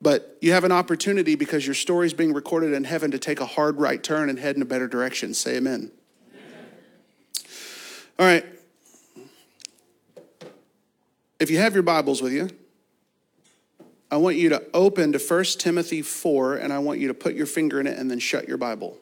But you have an opportunity because your story is being recorded in heaven to take a hard right turn and head in a better direction. Say amen. amen. All right. If you have your Bibles with you, I want you to open to 1 Timothy 4, and I want you to put your finger in it and then shut your Bible.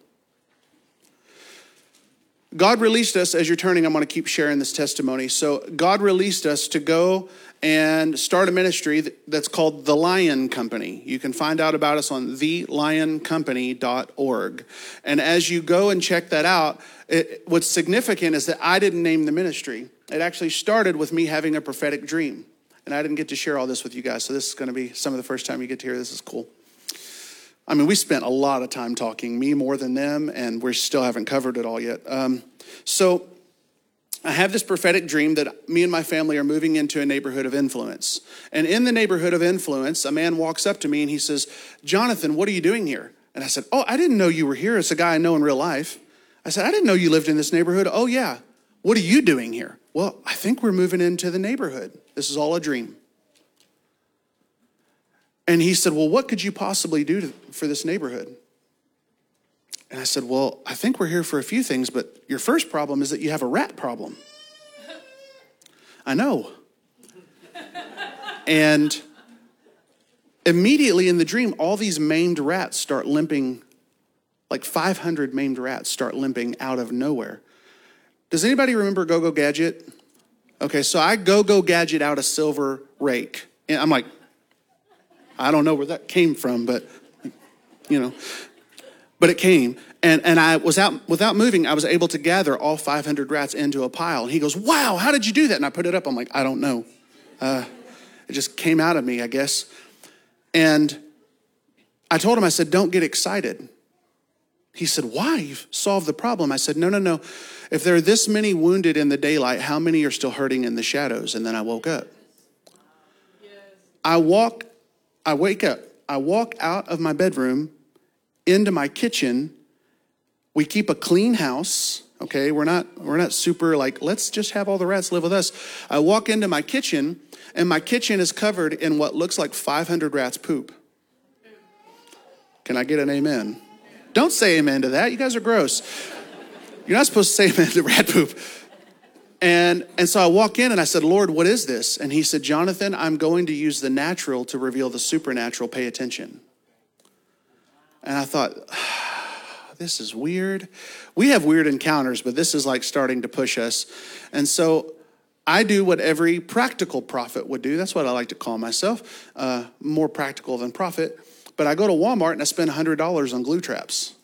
God released us, as you're turning, I'm going to keep sharing this testimony. So, God released us to go and start a ministry that's called The Lion Company. You can find out about us on thelioncompany.org. And as you go and check that out, it, what's significant is that I didn't name the ministry. It actually started with me having a prophetic dream. And I didn't get to share all this with you guys, so this is going to be some of the first time you get to hear this. is cool. I mean, we spent a lot of time talking, me more than them, and we still haven't covered it all yet. Um, so I have this prophetic dream that me and my family are moving into a neighborhood of influence. And in the neighborhood of influence, a man walks up to me and he says, Jonathan, what are you doing here? And I said, Oh, I didn't know you were here. It's a guy I know in real life. I said, I didn't know you lived in this neighborhood. Oh, yeah. What are you doing here? Well, I think we're moving into the neighborhood. This is all a dream. And he said, Well, what could you possibly do to, for this neighborhood? And I said, Well, I think we're here for a few things, but your first problem is that you have a rat problem. I know. and immediately in the dream, all these maimed rats start limping, like 500 maimed rats start limping out of nowhere. Does anybody remember Go Go Gadget? Okay, so I Go Go Gadget out a silver rake. And I'm like, I don't know where that came from, but you know, but it came. And, and I was out, without moving, I was able to gather all 500 rats into a pile. And he goes, Wow, how did you do that? And I put it up. I'm like, I don't know. Uh, it just came out of me, I guess. And I told him, I said, Don't get excited. He said, Why? You've solved the problem. I said, No, no, no. If there are this many wounded in the daylight, how many are still hurting in the shadows? And then I woke up. I walk, I wake up, I walk out of my bedroom into my kitchen. We keep a clean house. Okay, we're not we're not super like let's just have all the rats live with us. I walk into my kitchen and my kitchen is covered in what looks like 500 rats poop. Can I get an amen? Don't say amen to that. You guys are gross. You're not supposed to say amen to rat poop. And, and so I walk in and I said, Lord, what is this? And he said, Jonathan, I'm going to use the natural to reveal the supernatural. Pay attention. And I thought, *sighs* this is weird. We have weird encounters, but this is like starting to push us. And so I do what every practical prophet would do. That's what I like to call myself, uh, more practical than prophet. But I go to Walmart and I spend $100 on glue traps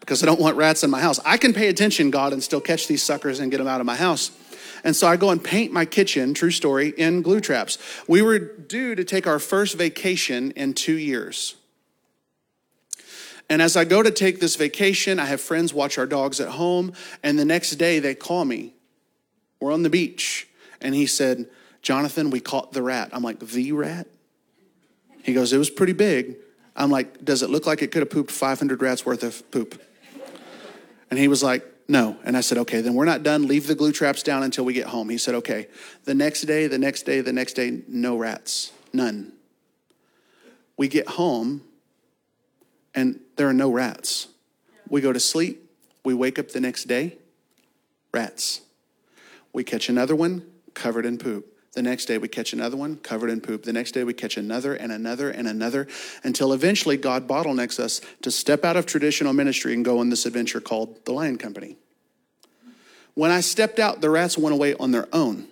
because I don't want rats in my house. I can pay attention, God, and still catch these suckers and get them out of my house. And so I go and paint my kitchen, true story, in glue traps. We were due to take our first vacation in two years. And as I go to take this vacation, I have friends watch our dogs at home. And the next day they call me. We're on the beach. And he said, Jonathan, we caught the rat. I'm like, the rat? He goes, it was pretty big. I'm like, does it look like it could have pooped 500 rats worth of poop? And he was like, no. And I said, okay, then we're not done. Leave the glue traps down until we get home. He said, okay. The next day, the next day, the next day, no rats, none. We get home and there are no rats. We go to sleep. We wake up the next day, rats. We catch another one covered in poop. The next day, we catch another one covered in poop. The next day, we catch another and another and another until eventually God bottlenecks us to step out of traditional ministry and go on this adventure called the Lion Company. When I stepped out, the rats went away on their own.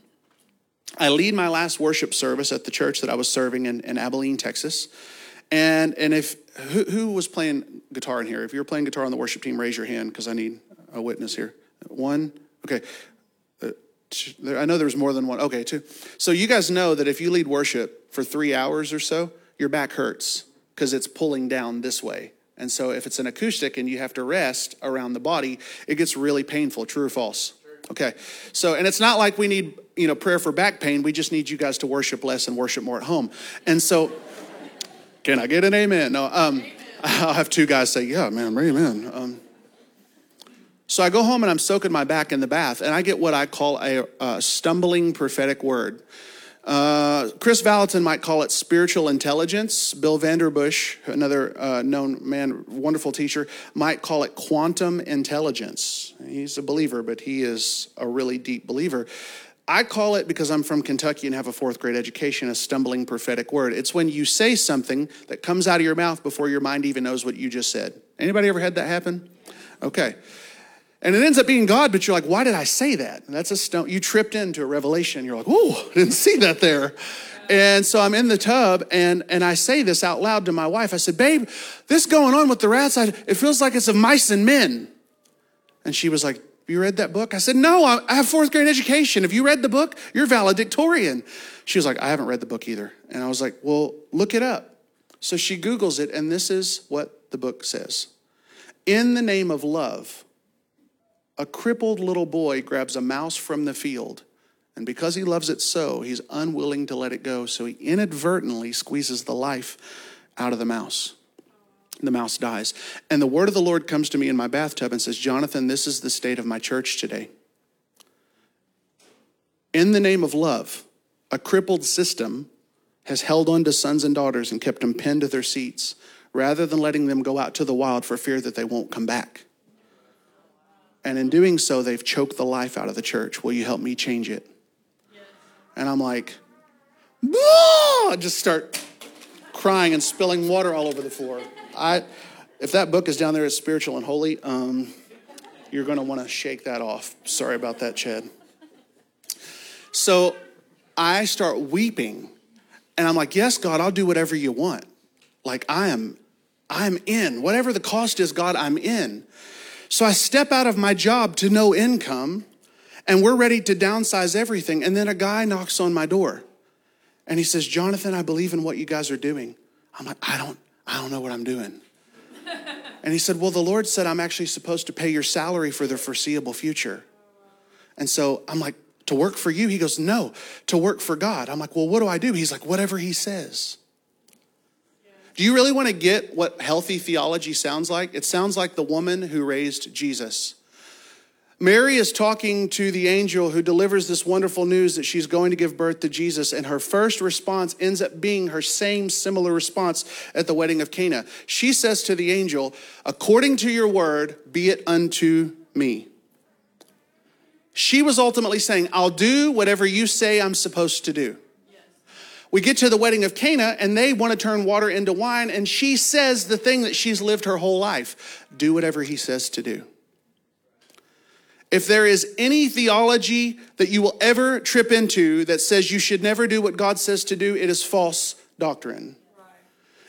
I lead my last worship service at the church that I was serving in, in Abilene, Texas. And, and if who, who was playing guitar in here? If you're playing guitar on the worship team, raise your hand because I need a witness here. One, okay. I know there's more than one. Okay, two. So you guys know that if you lead worship for three hours or so, your back hurts because it's pulling down this way. And so if it's an acoustic and you have to rest around the body, it gets really painful. True or false? Okay. So, and it's not like we need, you know, prayer for back pain. We just need you guys to worship less and worship more at home. And so, can I get an amen? No, um, amen. *laughs* I'll have two guys say, yeah, man, amen. Um, so I go home and I'm soaking my back in the bath, and I get what I call a, a stumbling prophetic word. Uh, Kris Vallotton might call it spiritual intelligence. Bill Vanderbush, another uh, known man, wonderful teacher, might call it quantum intelligence. He's a believer, but he is a really deep believer. I call it because I'm from Kentucky and have a fourth grade education, a stumbling prophetic word. It's when you say something that comes out of your mouth before your mind even knows what you just said. Anybody ever had that happen? Okay. And it ends up being God, but you're like, why did I say that? And that's a stone. You tripped into a revelation. You're like, oh, I didn't see that there. And so I'm in the tub and, and I say this out loud to my wife. I said, babe, this going on with the rats, I, it feels like it's of mice and men. And she was like, you read that book? I said, no, I have fourth grade education. Have you read the book? You're valedictorian. She was like, I haven't read the book either. And I was like, well, look it up. So she Googles it, and this is what the book says. In the name of love, a crippled little boy grabs a mouse from the field, and because he loves it so, he's unwilling to let it go, so he inadvertently squeezes the life out of the mouse. The mouse dies. And the word of the Lord comes to me in my bathtub and says, Jonathan, this is the state of my church today. In the name of love, a crippled system has held on to sons and daughters and kept them pinned to their seats rather than letting them go out to the wild for fear that they won't come back. And in doing so, they've choked the life out of the church. Will you help me change it? Yes. And I'm like, I just start crying and spilling water all over the floor. I, if that book is down there as spiritual and holy, um, you're going to want to shake that off. Sorry about that, Chad. So I start weeping, and I'm like, "Yes, God, I'll do whatever you want. Like I am, I'm in. Whatever the cost is, God, I'm in." So I step out of my job to no income, and we're ready to downsize everything. And then a guy knocks on my door, and he says, "Jonathan, I believe in what you guys are doing." I'm like, "I don't, I don't know what I'm doing." and he said, "Well, the Lord said I'm actually supposed to pay your salary for the foreseeable future." And so I'm like, "To work for you?" He goes, "No, to work for God." I'm like, "Well, what do I do?" He's like, "Whatever he says." Do you really want to get what healthy theology sounds like? It sounds like the woman who raised Jesus. Mary is talking to the angel who delivers this wonderful news that she's going to give birth to Jesus, and her first response ends up being her same similar response at the wedding of Cana. She says to the angel, According to your word, be it unto me. She was ultimately saying, I'll do whatever you say I'm supposed to do. We get to the wedding of Cana and they want to turn water into wine, and she says the thing that she's lived her whole life do whatever he says to do. If there is any theology that you will ever trip into that says you should never do what God says to do, it is false doctrine.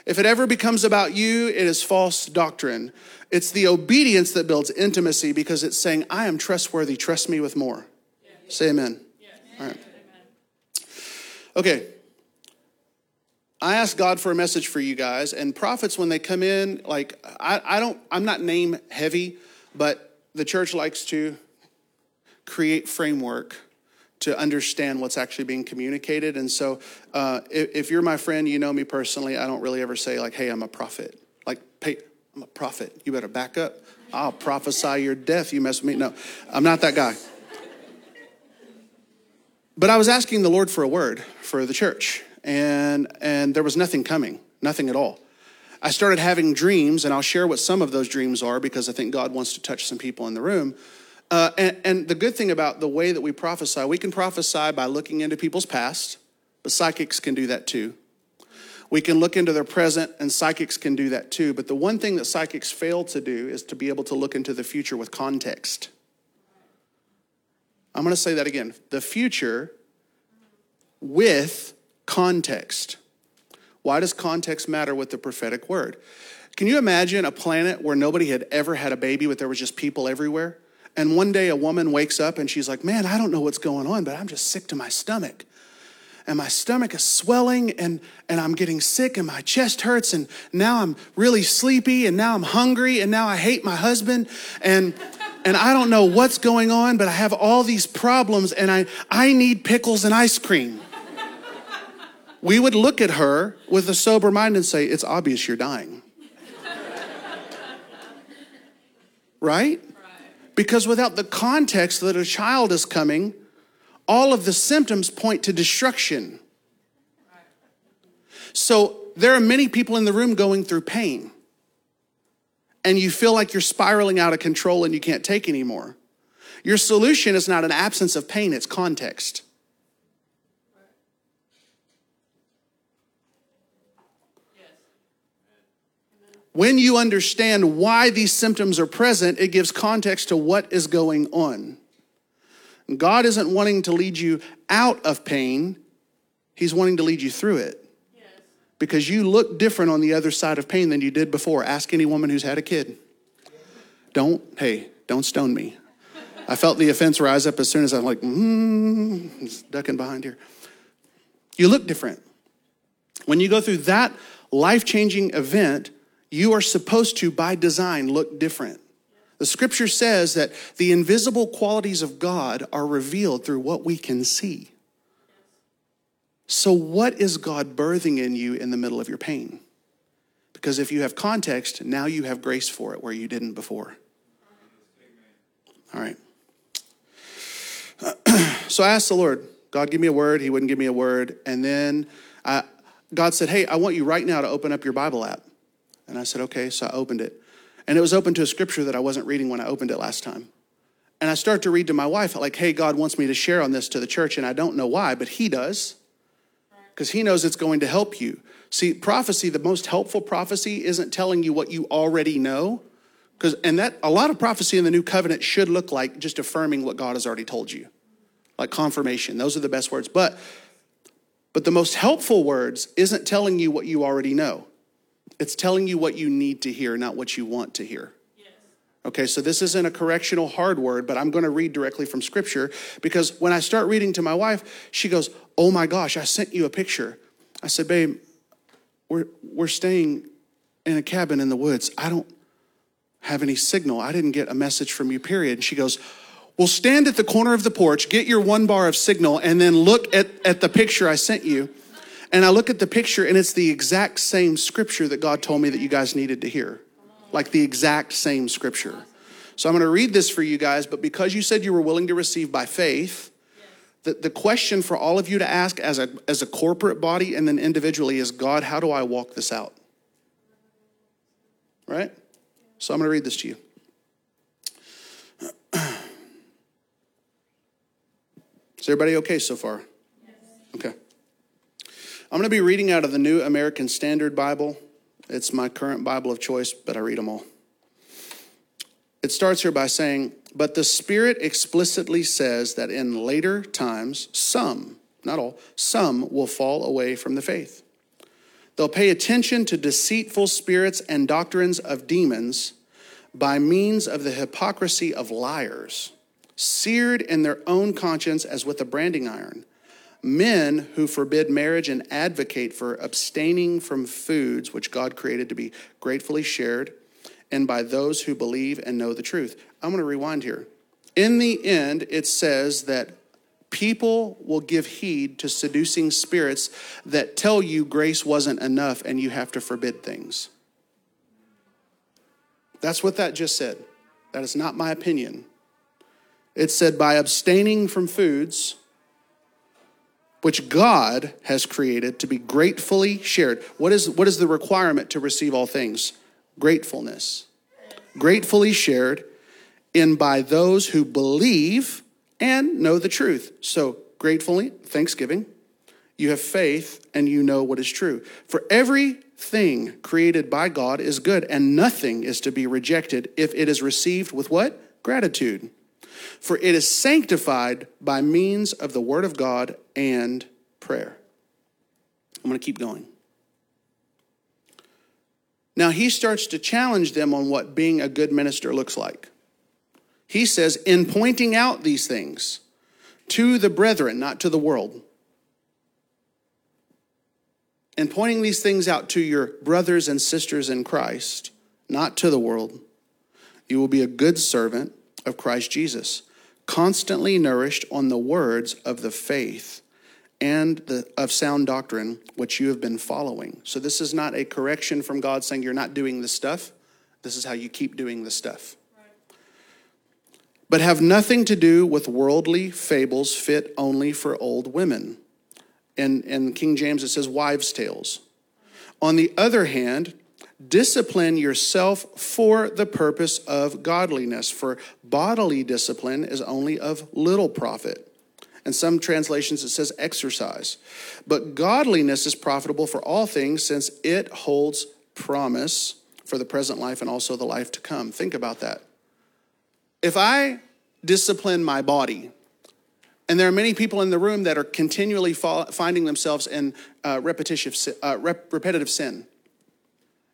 If it ever becomes about you, it is false doctrine. It's the obedience that builds intimacy because it's saying, I am trustworthy, trust me with more. Say amen. All right. Okay. I ask God for a message for you guys, and prophets, when they come in, like, I, I don't, I'm not name heavy, but the church likes to create framework to understand what's actually being communicated. And so, uh, if, if, you're my friend, you know me personally, I don't really ever say, like, hey, I'm a prophet. Like, hey, I'm a prophet. You better back up. I'll prophesy your death. You mess with me. No, I'm not that guy. But I was asking the Lord for a word for the church and and there was nothing coming, nothing at all. I started having dreams, and I'll share what some of those dreams are because I think God wants to touch some people in the room. Uh, and, and the good thing about the way that we prophesy, we can prophesy by looking into people's past, but psychics can do that too. We can look into their present, and psychics can do that too. But the one thing that psychics fail to do is to be able to look into the future with context. I'm going to say that again the future with context. Why does context matter with the prophetic word? Can you imagine a planet where nobody had ever had a baby, but there was just people everywhere? And one day a woman wakes up and she's like, Man, I don't know what's going on, but I'm just sick to my stomach. And my stomach is swelling and, and I'm getting sick and my chest hurts and now I'm really sleepy and now I'm hungry and now I hate my husband and and I don't know what's going on, but I have all these problems and I, I need pickles and ice cream. We would look at her with a sober mind and say, It's obvious you're dying. right? Because without the context that a child is coming, all of the symptoms point to destruction. So there are many people in the room going through pain, and you feel like you're spiraling out of control and you can't take anymore. Your solution is not an absence of pain, it's context. When you understand why these symptoms are present, it gives context to what is going on. God isn't wanting to lead you out of pain, He's wanting to lead you through it. Yes. Because you look different on the other side of pain than you did before. Ask any woman who's had a kid. Don't, hey, don't stone me. I felt the offense rise up as soon as I'm like, mm, ducking behind here. You look different. When you go through that life changing event, you are supposed to, by design, look different. The scripture says that the invisible qualities of God are revealed through what we can see. So, what is God birthing in you in the middle of your pain? Because if you have context, now you have grace for it where you didn't before. All right. *clears throat* so I asked the Lord, God, give me a word. He wouldn't give me a word. And then I, God said, Hey, I want you right now to open up your Bible app. And I said, Okay. So I opened it. And it was open to a scripture that I wasn't reading when I opened it last time. And I start to read to my wife, like, hey, God wants me to share on this to the church, and I don't know why, but He does, because He knows it's going to help you. See, prophecy, the most helpful prophecy isn't telling you what you already know, because and that a lot of prophecy in the new covenant should look like just affirming what God has already told you, like confirmation. Those are the best words. But but the most helpful words isn't telling you what you already know. It's telling you what you need to hear, not what you want to hear. Okay, so this isn't a correctional hard word, but I'm going to read directly from scripture because when I start reading to my wife, she goes, Oh my gosh, I sent you a picture. I said, Babe, we're, we're staying in a cabin in the woods. I don't have any signal. I didn't get a message from you, period. And she goes, Well, stand at the corner of the porch, get your one bar of signal, and then look at, at the picture I sent you. And I look at the picture, and it's the exact same scripture that God told me that you guys needed to hear. Like the exact same scripture. So I'm going to read this for you guys, but because you said you were willing to receive by faith, the, the question for all of you to ask as a, as a corporate body and then individually is God, how do I walk this out? Right? So I'm going to read this to you. *clears throat* Is everybody okay so far? Okay. I'm going to be reading out of the New American Standard Bible. It's my current Bible of choice, but I read them all. It starts here by saying, But the Spirit explicitly says that in later times, some, not all, some will fall away from the faith. They'll pay attention to deceitful spirits and doctrines of demons by means of the hypocrisy of liars, seared in their own conscience as with a branding iron men who forbid marriage and advocate for abstaining from foods which God created to be gratefully shared, and by those who believe and know the truth. I'm going to rewind here. In the end, it says that people will give heed to seducing spirits that tell you grace wasn't enough and you have to forbid things. That's what that just said. That is not my opinion. It said, by abstaining from foods, which God has created to be gratefully shared. What is, what is the requirement to receive all things? Gratefulness. Gratefully shared, in by those who believe and know the truth. So, gratefully, thanksgiving, you have faith and you know what is true. For everything created by God is good, and nothing is to be rejected if it is received with what? Gratitude. For it is sanctified by means of the word of God and prayer. I'm going to keep going. Now he starts to challenge them on what being a good minister looks like. He says, in pointing out these things to the brethren, not to the world, and pointing these things out to your brothers and sisters in Christ, not to the world, you will be a good servant of Christ Jesus, constantly nourished on the words of the faith and the, of sound doctrine which you have been following. So, this is not a correction from God saying you're not doing this stuff. This is how you keep doing this stuff. But have nothing to do with worldly fables fit only for old women. And in King James, it says wives' tales. On the other hand, discipline yourself for the purpose of godliness, for bodily discipline is only of little profit in some translations, it says exercise. But godliness is profitable for all things since it holds promise for the present life and also the life to come. Think about that. If I discipline my body, and there are many people in the room that are continually finding themselves in uh, repetitive, uh, rep- repetitive sin.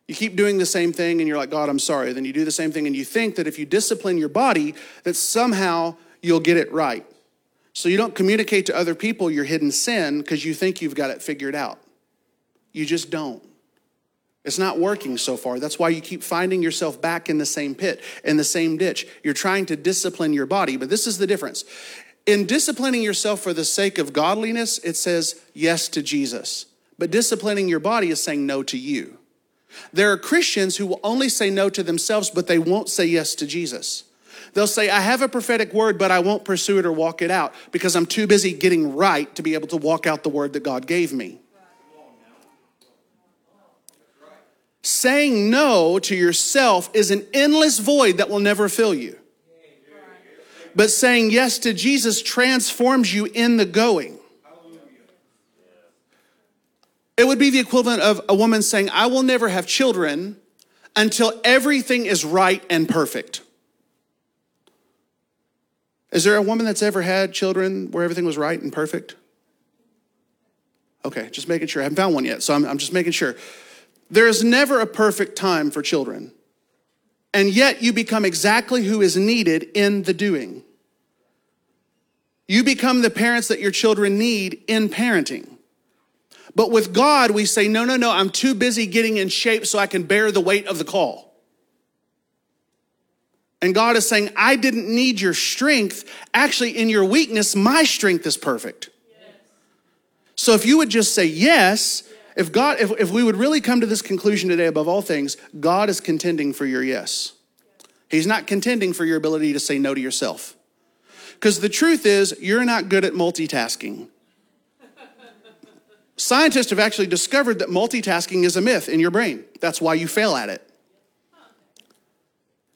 You keep doing the same thing and you're like, God, I'm sorry. Then you do the same thing and you think that if you discipline your body, that somehow you'll get it right. So you don't communicate to other people your hidden sin because you think you've got it figured out. You just don't. It's not working so far. That's why you keep finding yourself back in the same pit, in the same ditch. You're trying to discipline your body, but this is the difference. In disciplining yourself for the sake of godliness, it says yes to Jesus. But disciplining your body is saying no to you. There are Christians who will only say no to themselves, but they won't say yes to Jesus. They'll say, I have a prophetic word, but I won't pursue it or walk it out because I'm too busy getting right to be able to walk out the word that God gave me. Saying no to yourself is an endless void that will never fill you. But saying yes to Jesus transforms you in the going. It would be the equivalent of a woman saying, I will never have children until everything is right and perfect. Is there a woman that's ever had children where everything was right and perfect? Okay, just making sure. I haven't found one yet, so I'm, I'm just making sure. There is never a perfect time for children, and yet you become exactly who is needed in the doing. You become the parents that your children need in parenting. But with God, we say, no, no, no, I'm too busy getting in shape so I can bear the weight of the call. And God is saying, I didn't need your strength. Actually, in your weakness, my strength is perfect. So if you would just say yes, if God, if, if we would really come to this conclusion today above all things, God is contending for your yes. He's not contending for your ability to say no to yourself. Because the truth is, you're not good at multitasking. Scientists have actually discovered that multitasking is a myth in your brain. That's why you fail at it.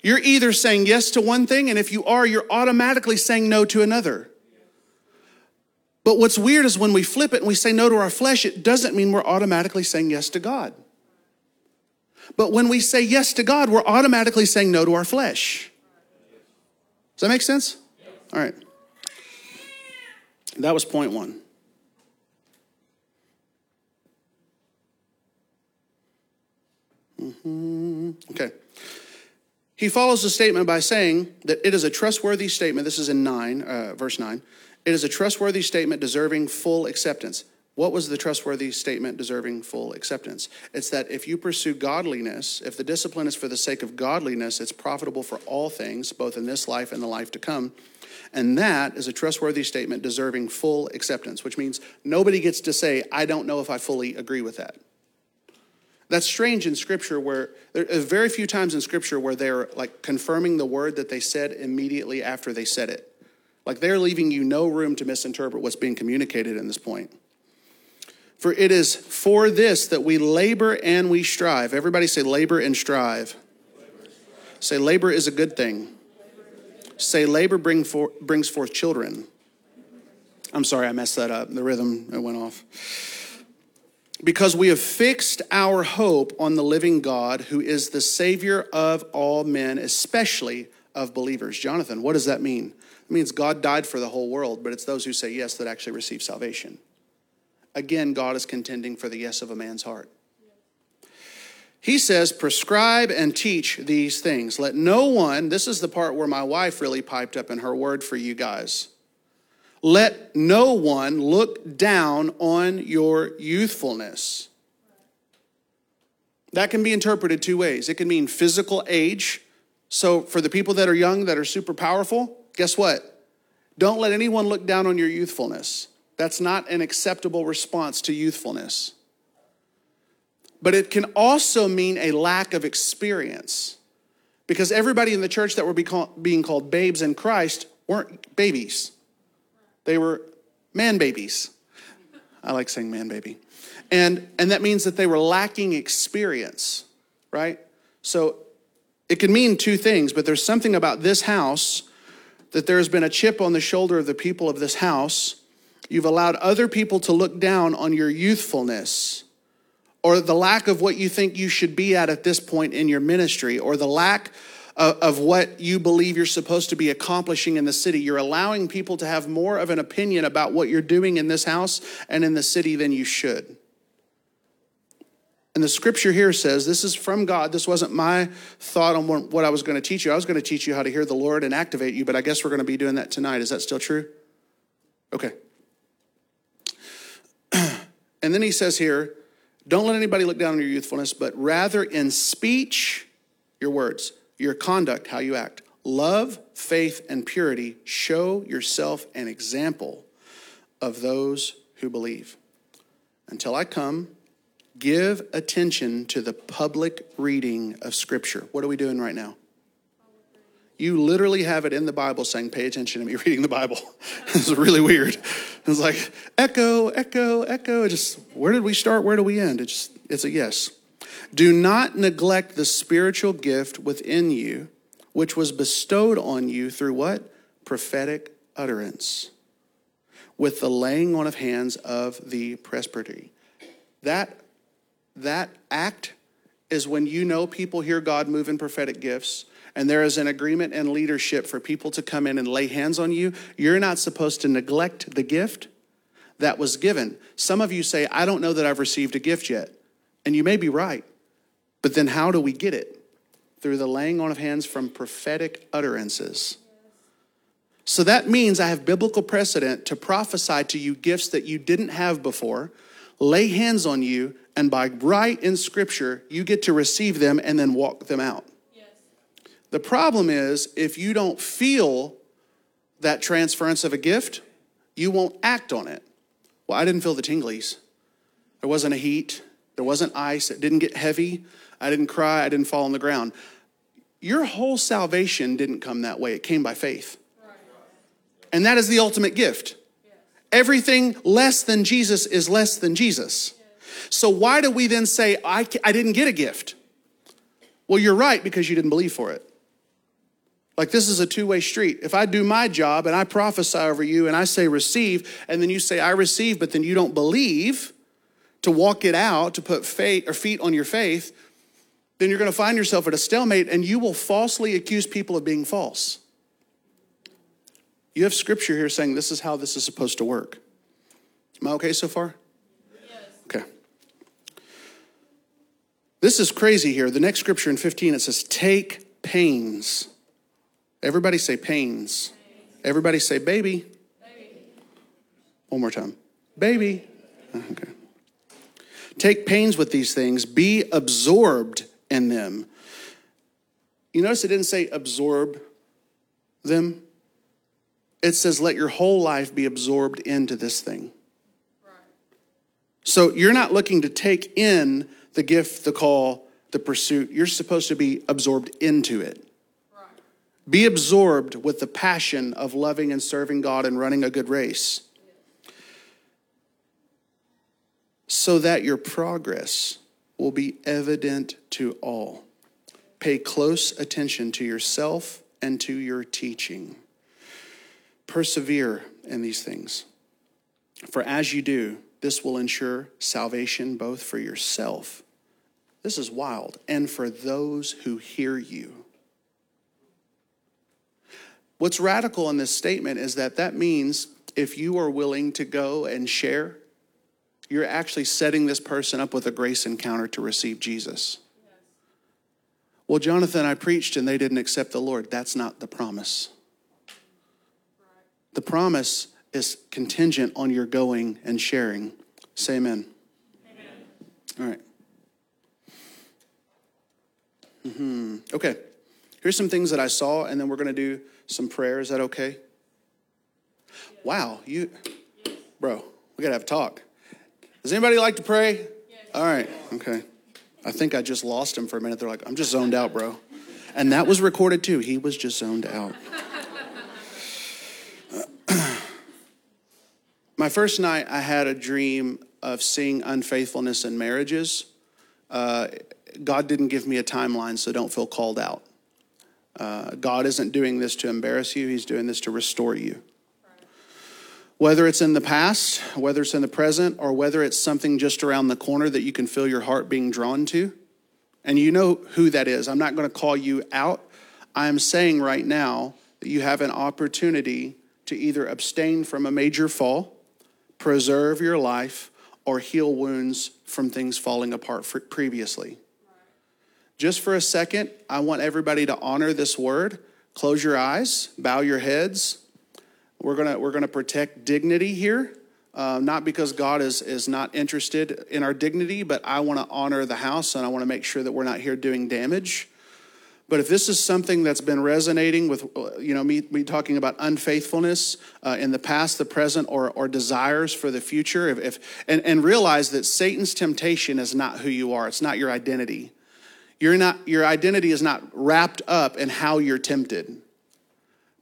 You're either saying yes to one thing, and if you are, you're automatically saying no to another. But what's weird is when we flip it and we say no to our flesh, it doesn't mean we're automatically saying yes to God. But when we say yes to God, we're automatically saying no to our flesh. Does that make sense? All right. That was point one. Mm-hmm. Okay. He follows the statement by saying that it is a trustworthy statement. This is in 9, uh, verse 9. It is a trustworthy statement deserving full acceptance. What was the trustworthy statement deserving full acceptance? It's that if you pursue godliness, if the discipline is for the sake of godliness, it's profitable for all things, both in this life and the life to come. And that is a trustworthy statement deserving full acceptance, which means nobody gets to say, I don't know if I fully agree with that. That's strange in Scripture where there are very few times in Scripture where they're like confirming the word that they said immediately after they said it. Like they're leaving you no room to misinterpret what's being communicated in this point. For it is for this that we labor and we strive. Everybody say labor and strive. Say labor is a good thing. Say, labor bring for, brings forth children. I'm sorry, I messed that up. The rhythm it went off. Because we have fixed our hope on the living God, who is the Savior of all men, especially of believers. Jonathan, what does that mean? It means God died for the whole world, but it's those who say yes that actually receive salvation. Again, God is contending for the yes of a man's heart. He says, prescribe and teach these things. Let no one, this is the part where my wife really piped up in her word for you guys. Let no one look down on your youthfulness. That can be interpreted two ways. It can mean physical age. So, for the people that are young, that are super powerful, guess what? Don't let anyone look down on your youthfulness. That's not an acceptable response to youthfulness. But it can also mean a lack of experience. Because everybody in the church that were being called babes in Christ weren't babies, they were man babies. I like saying man baby. And, and that means that they were lacking experience, right? So it can mean two things, but there's something about this house that there's been a chip on the shoulder of the people of this house. You've allowed other people to look down on your youthfulness or the lack of what you think you should be at at this point in your ministry, or the lack of, of, what you believe you're supposed to be accomplishing in the city. You're allowing people to have more of an opinion about what you're doing in this house and in the city than you should. And the scripture here says, this is from God. This wasn't my thought on what I was going to teach you. I was going to teach you how to hear the Lord and activate you, but I guess we're going to be doing that tonight. Is that still true? Okay. *clears throat* and then he says here, don't let anybody look down on your youthfulness, but rather in speech, your words, your conduct, how you act, love, faith, and purity, show yourself an example of those who believe. Until I come, give attention to the public reading of Scripture. What are we doing right now? You literally have it in the Bible saying, pay attention to me *laughs* reading the Bible. *laughs* it's really weird. It's like echo, echo, echo. Just where did we start? Where do we end? It's just, it's a yes. Do not neglect the spiritual gift within you, which was bestowed on you through what? Prophetic utterance. With the laying on of hands of the presbytery. That that act is when you know people hear God move in prophetic gifts and there is an agreement and leadership for people to come in and lay hands on you, you're not supposed to neglect the gift that was given. Some of you say, I don't know that I've received a gift yet. And you may be right. But then how do we get it? Through the laying on of hands from prophetic utterances. So that means I have biblical precedent to prophesy to you gifts that you didn't have before, lay hands on you, and by right in scripture, you get to receive them and then walk them out. The problem is if you don't feel that transference of a gift, you won't act on it. Well, I didn't feel the tinglies. There wasn't a heat, there wasn't ice, it didn't get heavy. I didn't cry, I didn't fall on the ground. Your whole salvation didn't come that way, it came by faith. And that is the ultimate gift. Everything less than Jesus is less than Jesus. So, why do we then say, I, I didn't get a gift? Well, you're right because you didn't believe for it. Like this is a two way street. If I do my job and I prophesy over you and I say receive, and then you say I receive, but then you don't believe to walk it out, to put faith or feet on your faith, then you're going to find yourself at a stalemate and you will falsely accuse people of being false. You have scripture here saying this is how this is supposed to work. Am I okay so far? Yes. Okay. This is crazy here. The next scripture in 15 it says, Take pains Everybody say pains. Everybody say baby. baby. One more time. Baby. *laughs* Okay. Take pains with these things, be absorbed in them. You notice it didn't say absorb them. It says let your whole life be absorbed into this thing. So you're not looking to take in the gift, the call, the pursuit. You're supposed to be absorbed into it. Be absorbed with the passion of loving and serving God and running a good race so that your progress will be evident to all. Pay close attention to yourself and to your teaching. Persevere in these things. For as you do, this will ensure salvation both for yourself. This is wild. And for those who hear you. What's radical in this statement is that that means if you are willing to go and share, you're actually setting this person up with a grace encounter to receive Jesus. Well, Jonathan, I preached and they didn't accept the Lord. That's not the promise. The promise is contingent on your going and sharing. Say amen. amen. All right. Mm-hmm. Okay. Here's some things that I saw, and then we're going to do some prayer. Is that okay? Yes. Wow, you, yes. bro, we got to have a talk. Does anybody like to pray? Yes. All right, okay. I think I just lost him for a minute. They're like, I'm just zoned out, bro. And that was recorded too. He was just zoned out. *clears throat* My first night, I had a dream of seeing unfaithfulness in marriages. Uh, God didn't give me a timeline, so don't feel called out. Uh, God isn't doing this to embarrass you, He's doing this to restore you. Whether it's in the past, whether it's in the present, or whether it's something just around the corner that you can feel your heart being drawn to, and you know who that is. I'm not going to call you out. I'm saying right now that you have an opportunity to either abstain from a major fall, preserve your life, or heal wounds from things falling apart previously. Just for a second, I want everybody to honor this word. Close your eyes, bow your heads. We're gonna, we're gonna protect dignity here. Uh, not because God is, is not interested in our dignity, but I want to honor the house and I want to make sure that we're not here doing damage. But if this is something that's been resonating with, you know, me, me talking about unfaithfulness uh, in the past, the present, or, or desires for the future, if, if and, and realize that Satan's temptation is not who you are, it's not your identity. You're not, your identity is not wrapped up in how you're tempted.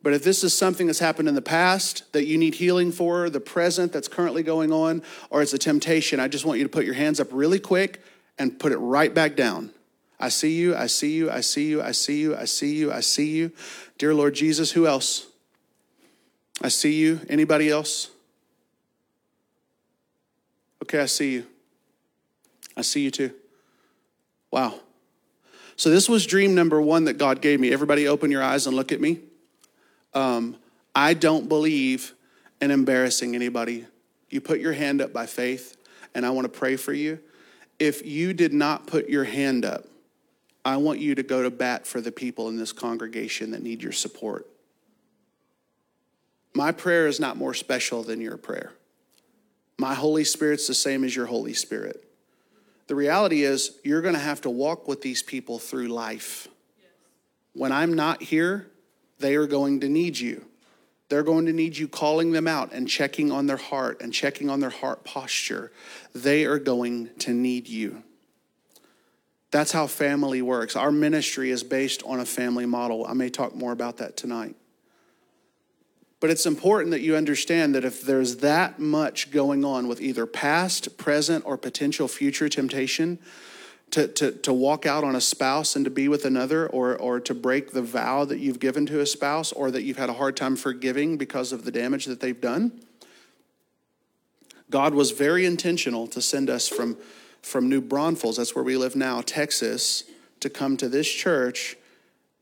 But if this is something that's happened in the past that you need healing for, the present that's currently going on, or it's a temptation, I just want you to put your hands up really quick and put it right back down. I see you, I see you, I see you, I see you, I see you, I see you. Dear Lord Jesus, who else? I see you. Anybody else? Okay, I see you. I see you too. Wow. So, this was dream number one that God gave me. Everybody, open your eyes and look at me. Um, I don't believe in embarrassing anybody. You put your hand up by faith, and I want to pray for you. If you did not put your hand up, I want you to go to bat for the people in this congregation that need your support. My prayer is not more special than your prayer. My Holy Spirit's the same as your Holy Spirit. The reality is, you're going to have to walk with these people through life. When I'm not here, they are going to need you. They're going to need you calling them out and checking on their heart and checking on their heart posture. They are going to need you. That's how family works. Our ministry is based on a family model. I may talk more about that tonight. But it's important that you understand that if there's that much going on with either past, present, or potential future temptation, to, to, to walk out on a spouse and to be with another, or, or to break the vow that you've given to a spouse, or that you've had a hard time forgiving because of the damage that they've done, God was very intentional to send us from, from New Braunfels, that's where we live now, Texas, to come to this church.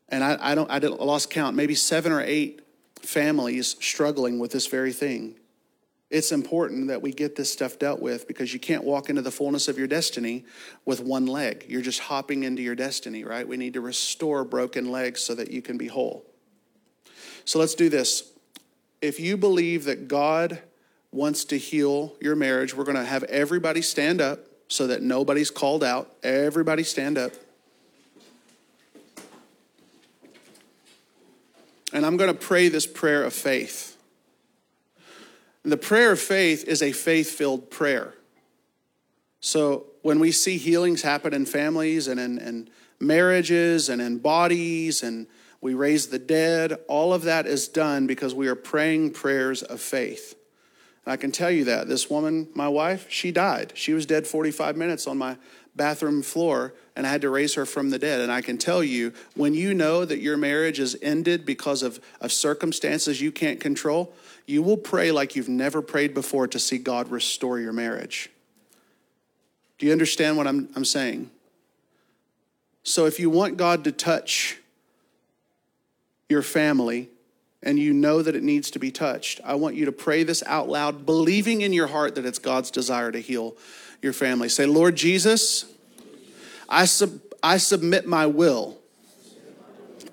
And I, I don't I lost count, maybe seven or eight families struggling with this very thing. It's important that we get this stuff dealt with because you can't walk into the fullness of your destiny with one leg. You're just hopping into your destiny, right? We need to restore broken legs so that you can be whole. So let's do this. If you believe that God wants to heal your marriage, we're going to have everybody stand up so that nobody's called out. Everybody stand up. And I'm going to pray this prayer of faith. The prayer of faith is a faith filled prayer. So when we see healings happen in families and in, in marriages and in bodies and we raise the dead, all of that is done because we are praying prayers of faith. And I can tell you that. This woman, my wife, she died. She was dead 45 minutes on my bathroom floor, and I had to raise her from the dead. And I can tell you, when you know that your marriage is ended because of, of circumstances you can't control, you will pray like you've never prayed before to see God restore your marriage. Do you understand what I'm, I'm saying? So if you want God to touch your family, and you know that it needs to be touched, I want you to pray this out loud, believing in your heart that it's God's desire to heal your family. Say, Lord Jesus, I, sub- I submit my will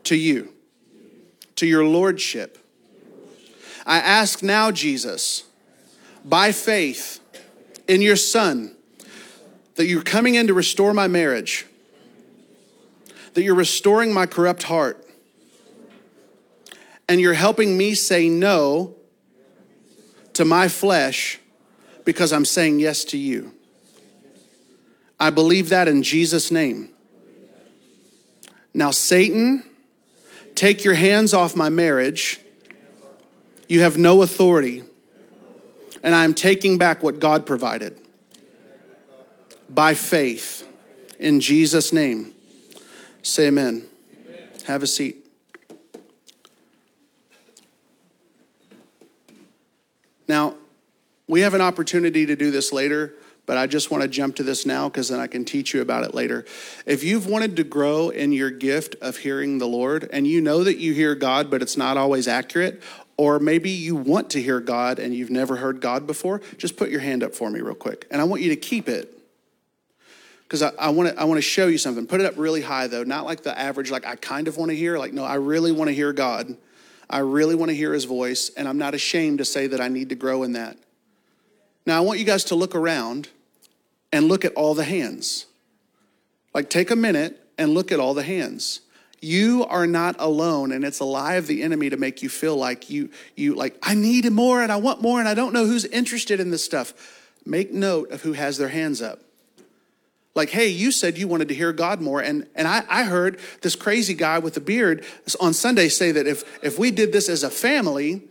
to you, to your lordship. I ask now, Jesus, by faith in your Son, that you're coming in to restore my marriage, that you're restoring my corrupt heart and you're helping me say no to my flesh because I'm saying yes to you. I believe that in Jesus' name. Now, Satan, take your hands off my marriage. You have no authority. And I am taking back what God provided by faith in Jesus' name. Say amen. amen. Have a seat. Now, we have an opportunity to do this later, but I just want to jump to this now because then I can teach you about it later. If you've wanted to grow in your gift of hearing the Lord and you know that you hear God, but it's not always accurate, or maybe you want to hear God and you've never heard God before, just put your hand up for me real quick. And I want you to keep it because I, I want to I want to show you something. Put it up really high though, not like the average, like I kind of want to hear. Like no, I really want to hear God. I really want to hear his voice, and I'm not ashamed to say that I need to grow in that. Now, I want you guys to look around and look at all the hands. Like, take a minute and look at all the hands. You are not alone, and it's a lie of the enemy to make you feel like you, you like, I need more and I want more, and I don't know who's interested in this stuff. Make note of who has their hands up like hey you said you wanted to hear god more and, and I, I heard this crazy guy with a beard on sunday say that if, if we did this as a family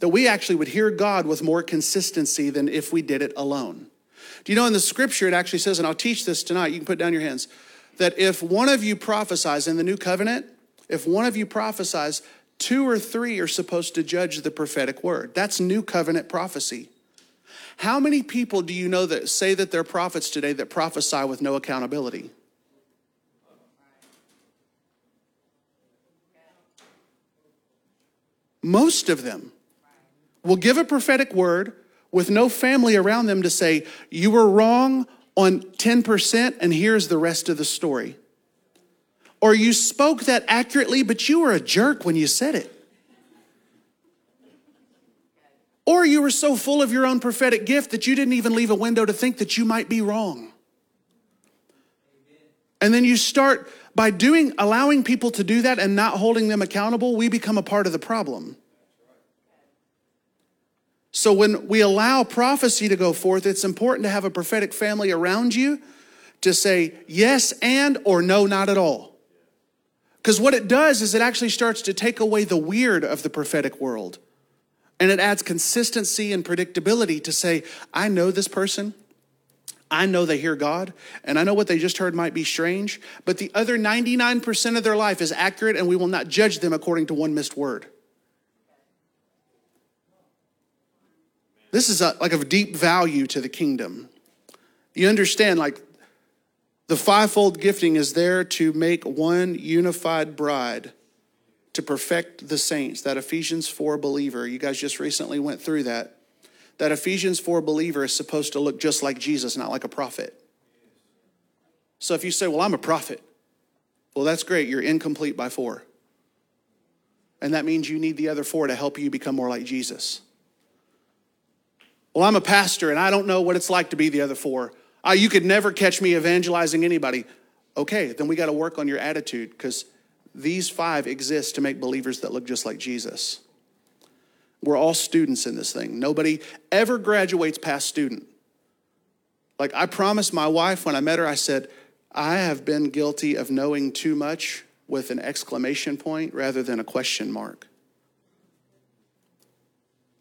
that we actually would hear god with more consistency than if we did it alone do you know in the scripture it actually says and i'll teach this tonight you can put down your hands that if one of you prophesies in the new covenant if one of you prophesies two or three are supposed to judge the prophetic word that's new covenant prophecy how many people do you know that say that they're prophets today that prophesy with no accountability? Most of them will give a prophetic word with no family around them to say, You were wrong on 10%, and here's the rest of the story. Or you spoke that accurately, but you were a jerk when you said it. Or you were so full of your own prophetic gift that you didn't even leave a window to think that you might be wrong. And then you start by doing allowing people to do that and not holding them accountable, we become a part of the problem. So when we allow prophecy to go forth, it's important to have a prophetic family around you to say yes and or no, not at all. Because what it does is it actually starts to take away the weird of the prophetic world. And it adds consistency and predictability to say, I know this person. I know they hear God, and I know what they just heard might be strange, but the other 99% of their life is accurate, and we will not judge them according to one missed word. This is a, like of deep value to the kingdom. You understand, like, the fivefold gifting is there to make one unified bride to perfect the saints, that Ephesians 4 believer. You guys just recently went through that. That Ephesians 4 believer is supposed to look just like Jesus, not like a prophet. So if you say, Well, I'm a prophet, well, that's great. You're incomplete by four. And that means you need the other four to help you become more like Jesus. Well, I'm a pastor and I don't know what it's like to be the other four. Uh, you could never catch me evangelizing anybody. Okay, then we got to work on your attitude because these five exist to make believers that look just like Jesus. We're all students in this thing. Nobody ever graduates past student. Like I promised my wife when I met her, I said, I have been guilty of knowing too much with an exclamation point rather than a question mark.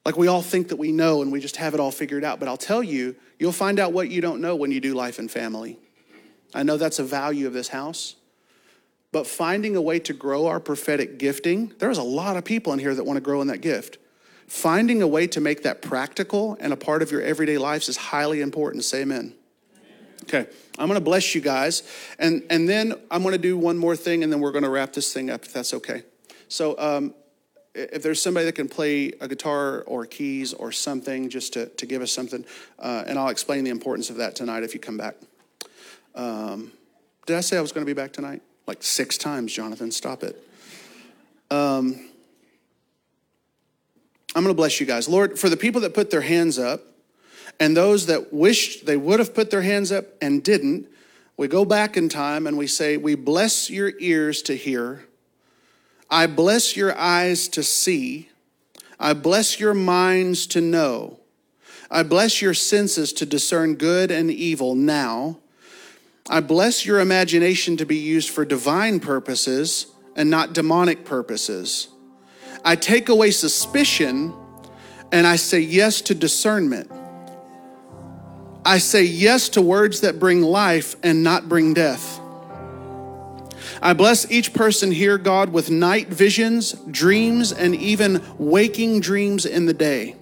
Like we all think that we know and we just have it all figured out. But I'll tell you, you'll find out what you don't know when you do life and family. I know that's a value of this house. But finding a way to grow our prophetic gifting, there's a lot of people in here that want to grow in that gift. Finding a way to make that practical and a part of your everyday lives is highly important. Say amen. Okay, I'm going to bless you guys. And, and then I'm going to do one more thing, and then we're going to wrap this thing up, if that's okay. So, um, if there's somebody that can play a guitar or keys or something just to, to give us something, uh, and I'll explain the importance of that tonight if you come back. Um, did I say I was going to be back tonight? Like six times, Jonathan. Stop it. Um, I'm going to bless you guys. Lord, for the people that put their hands up and those that wished they would have put their hands up and didn't, we go back in time and we say, We bless your ears to hear. I bless your eyes to see. I bless your minds to know. I bless your senses to discern good and evil now. I bless your imagination to be used for divine purposes and not demonic purposes. I take away suspicion and I say yes to discernment. I say yes to words that bring life and not bring death. I bless each person here, God, with night visions, dreams, and even waking dreams in the day.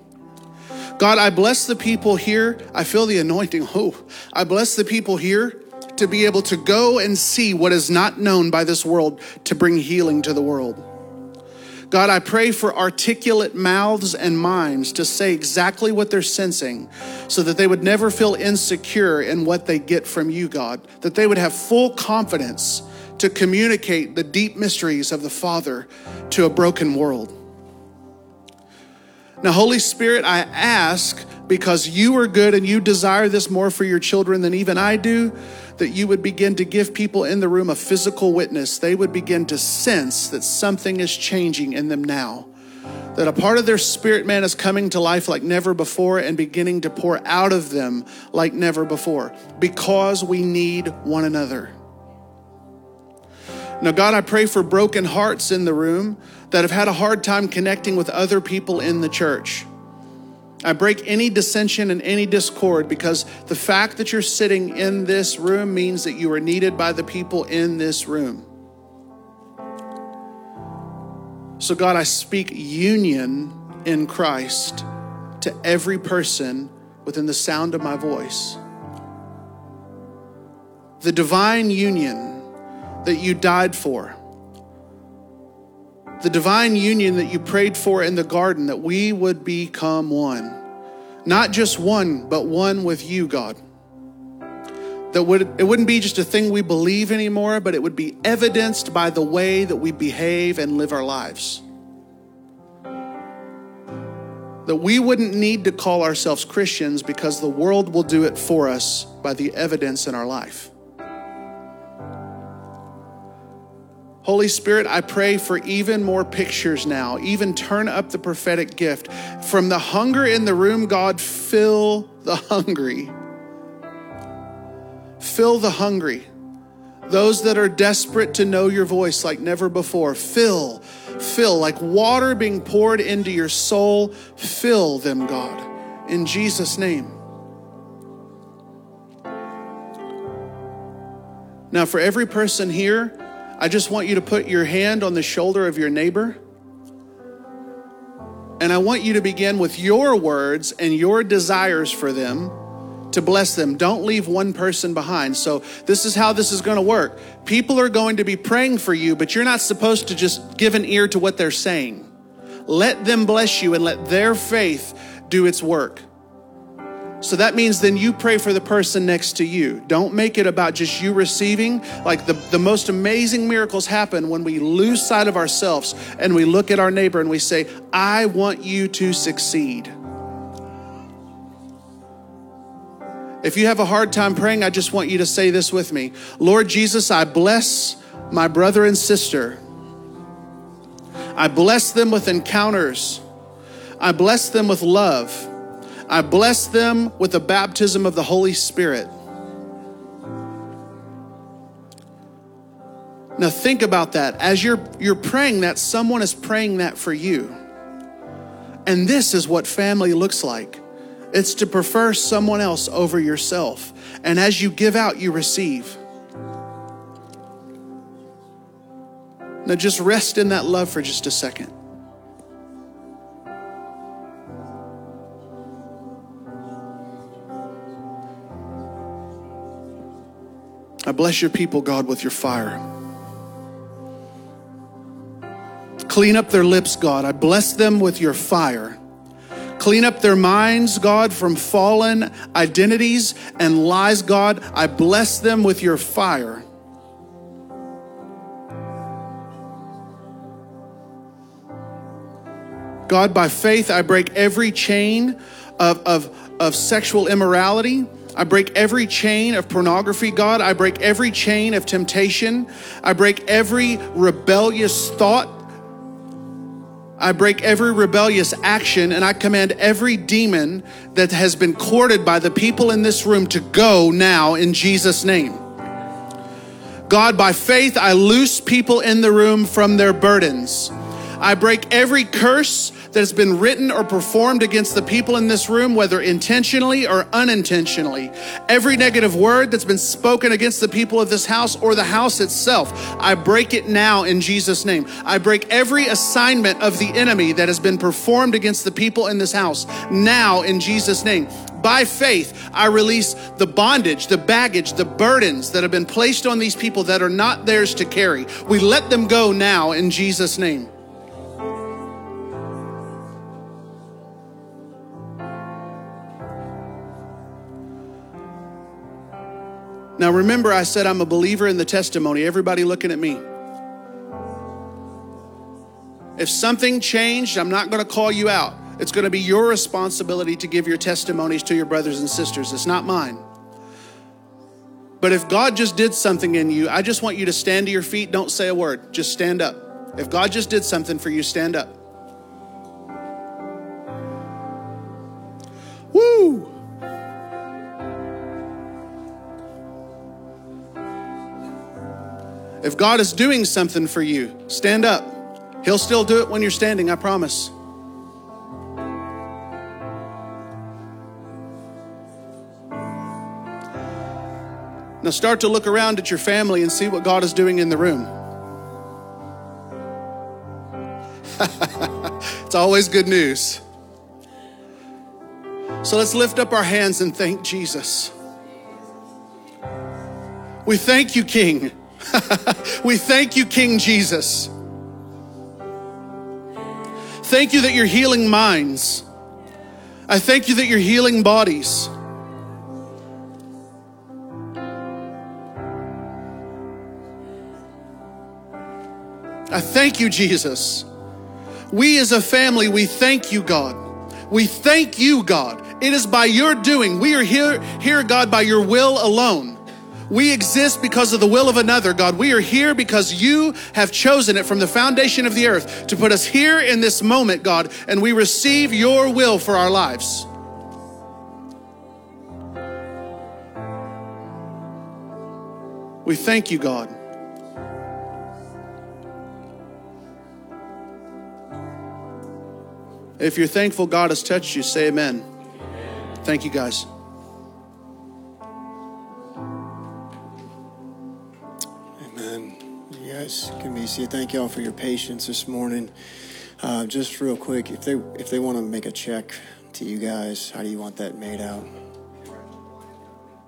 God, I bless the people here. I feel the anointing. Oh, I bless the people here to be able to go and see what is not known by this world to bring healing to the world. God, I pray for articulate mouths and minds to say exactly what they're sensing so that they would never feel insecure in what they get from you, God, that they would have full confidence to communicate the deep mysteries of the Father to a broken world. Now, Holy Spirit, I ask because you are good and you desire this more for your children than even I do that you would begin to give people in the room a physical witness. They would begin to sense that something is changing in them now. That a part of their spirit man is coming to life like never before and beginning to pour out of them like never before because we need one another. Now, God, I pray for broken hearts in the room that have had a hard time connecting with other people in the church. I break any dissension and any discord because the fact that you're sitting in this room means that you are needed by the people in this room. So, God, I speak union in Christ to every person within the sound of my voice. The divine union that you died for, the divine union that you prayed for in the garden, that we would become one. Not just one, but one with you, God. That would, it wouldn't be just a thing we believe anymore, but it would be evidenced by the way that we behave and live our lives. That we wouldn't need to call ourselves Christians because the world will do it for us by the evidence in our life. Holy Spirit, I pray for even more pictures now. Even turn up the prophetic gift. From the hunger in the room, God, fill the hungry. Fill the hungry. Those that are desperate to know your voice like never before, fill, fill, like water being poured into your soul. Fill them, God, in Jesus' name. Now, for every person here, I just want you to put your hand on the shoulder of your neighbor. And I want you to begin with your words and your desires for them to bless them. Don't leave one person behind. So, this is how this is going to work. People are going to be praying for you, but you're not supposed to just give an ear to what they're saying. Let them bless you and let their faith do its work. So that means then you pray for the person next to you. Don't make it about just you receiving. Like the, the most amazing miracles happen when we lose sight of ourselves and we look at our neighbor and we say, I want you to succeed. If you have a hard time praying, I just want you to say this with me Lord Jesus, I bless my brother and sister. I bless them with encounters. I bless them with love. I bless them with the baptism of the Holy Spirit. Now think about that. As you're you're praying that, someone is praying that for you. And this is what family looks like it's to prefer someone else over yourself. And as you give out, you receive. Now just rest in that love for just a second. I bless your people, God, with your fire. Clean up their lips, God. I bless them with your fire. Clean up their minds, God, from fallen identities and lies, God. I bless them with your fire. God, by faith, I break every chain of, of, of sexual immorality. I break every chain of pornography, God. I break every chain of temptation. I break every rebellious thought. I break every rebellious action and I command every demon that has been courted by the people in this room to go now in Jesus' name. God, by faith, I loose people in the room from their burdens. I break every curse that has been written or performed against the people in this room, whether intentionally or unintentionally. Every negative word that's been spoken against the people of this house or the house itself, I break it now in Jesus' name. I break every assignment of the enemy that has been performed against the people in this house now in Jesus' name. By faith, I release the bondage, the baggage, the burdens that have been placed on these people that are not theirs to carry. We let them go now in Jesus' name. Now, remember, I said I'm a believer in the testimony. Everybody looking at me. If something changed, I'm not going to call you out. It's going to be your responsibility to give your testimonies to your brothers and sisters. It's not mine. But if God just did something in you, I just want you to stand to your feet. Don't say a word. Just stand up. If God just did something for you, stand up. Woo! If God is doing something for you, stand up. He'll still do it when you're standing, I promise. Now start to look around at your family and see what God is doing in the room. *laughs* it's always good news. So let's lift up our hands and thank Jesus. We thank you, King. *laughs* we thank you, King Jesus. Thank you that you're healing minds. I thank you that you're healing bodies. I thank you, Jesus. We as a family, we thank you, God. We thank you, God. It is by your doing. We are here, here, God, by your will alone. We exist because of the will of another, God. We are here because you have chosen it from the foundation of the earth to put us here in this moment, God, and we receive your will for our lives. We thank you, God. If you're thankful God has touched you, say amen. amen. Thank you, guys. Guys can be seated. Thank y'all for your patience this morning. Uh, just real quick, if they if they want to make a check to you guys, how do you want that made out?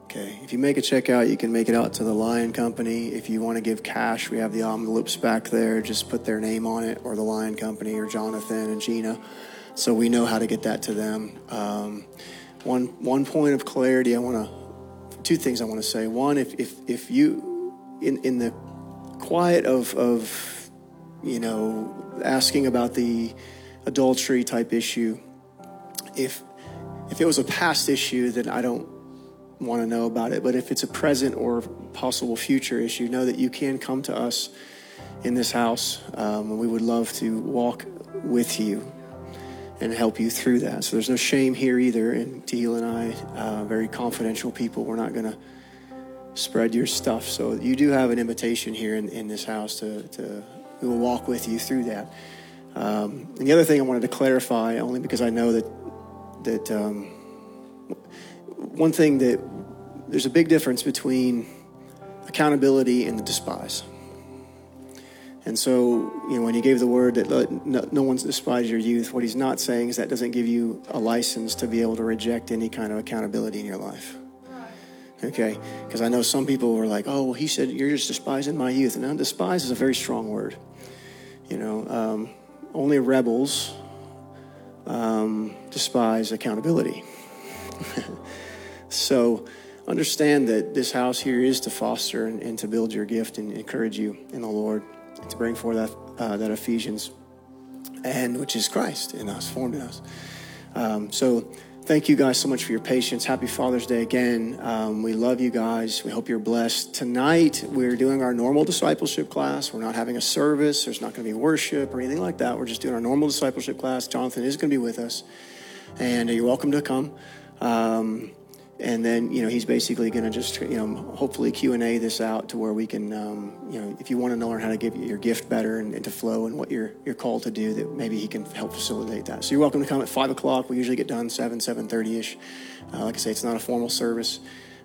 Okay, if you make a check out, you can make it out to the Lion Company. If you want to give cash, we have the envelopes back there. Just put their name on it, or the Lion Company, or Jonathan and Gina, so we know how to get that to them. Um, one one point of clarity, I want to two things I want to say. One, if if if you in in the quiet of, of, you know, asking about the adultery type issue. If, if it was a past issue, then I don't want to know about it. But if it's a present or possible future issue, know that you can come to us in this house. Um, we would love to walk with you and help you through that. So there's no shame here either. And Teal and I, uh, very confidential people, we're not going to spread your stuff. So you do have an invitation here in, in this house to, to we will walk with you through that. Um, and the other thing I wanted to clarify, only because I know that that um, one thing that there's a big difference between accountability and the despise. And so, you know, when he gave the word that no, no one's despise your youth, what he's not saying is that doesn't give you a license to be able to reject any kind of accountability in your life. Okay? Because I know some people were like, oh, well, he said, you're just despising my youth. And despise is a very strong word. You know, um, only rebels um, despise accountability. *laughs* so understand that this house here is to foster and, and, to build your gift and encourage you in the Lord to bring forth that, uh, that Ephesians, and which is Christ in us, formed in us. Um, so thank you guys so much for your patience. Happy Father's Day again. Um, we love you guys. We hope you're blessed. Tonight, we're doing our normal discipleship class. We're not having a service, there's not going to be worship or anything like that. We're just doing our normal discipleship class. Jonathan is going to be with us, and you're welcome to come. Um, and then you know he's basically going to just you know hopefully Q and A this out to where we can um, you know if you want to learn how to give your gift better and, and, to flow and what you're you're called to do that maybe he can help facilitate that. So you're welcome to come at five o'clock. We usually get done seven seven thirty ish. Uh, like I say, it's not a formal service.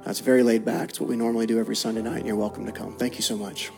Uh, it's very laid back. It's what we normally do every Sunday night, and you're welcome to come. Thank you so much.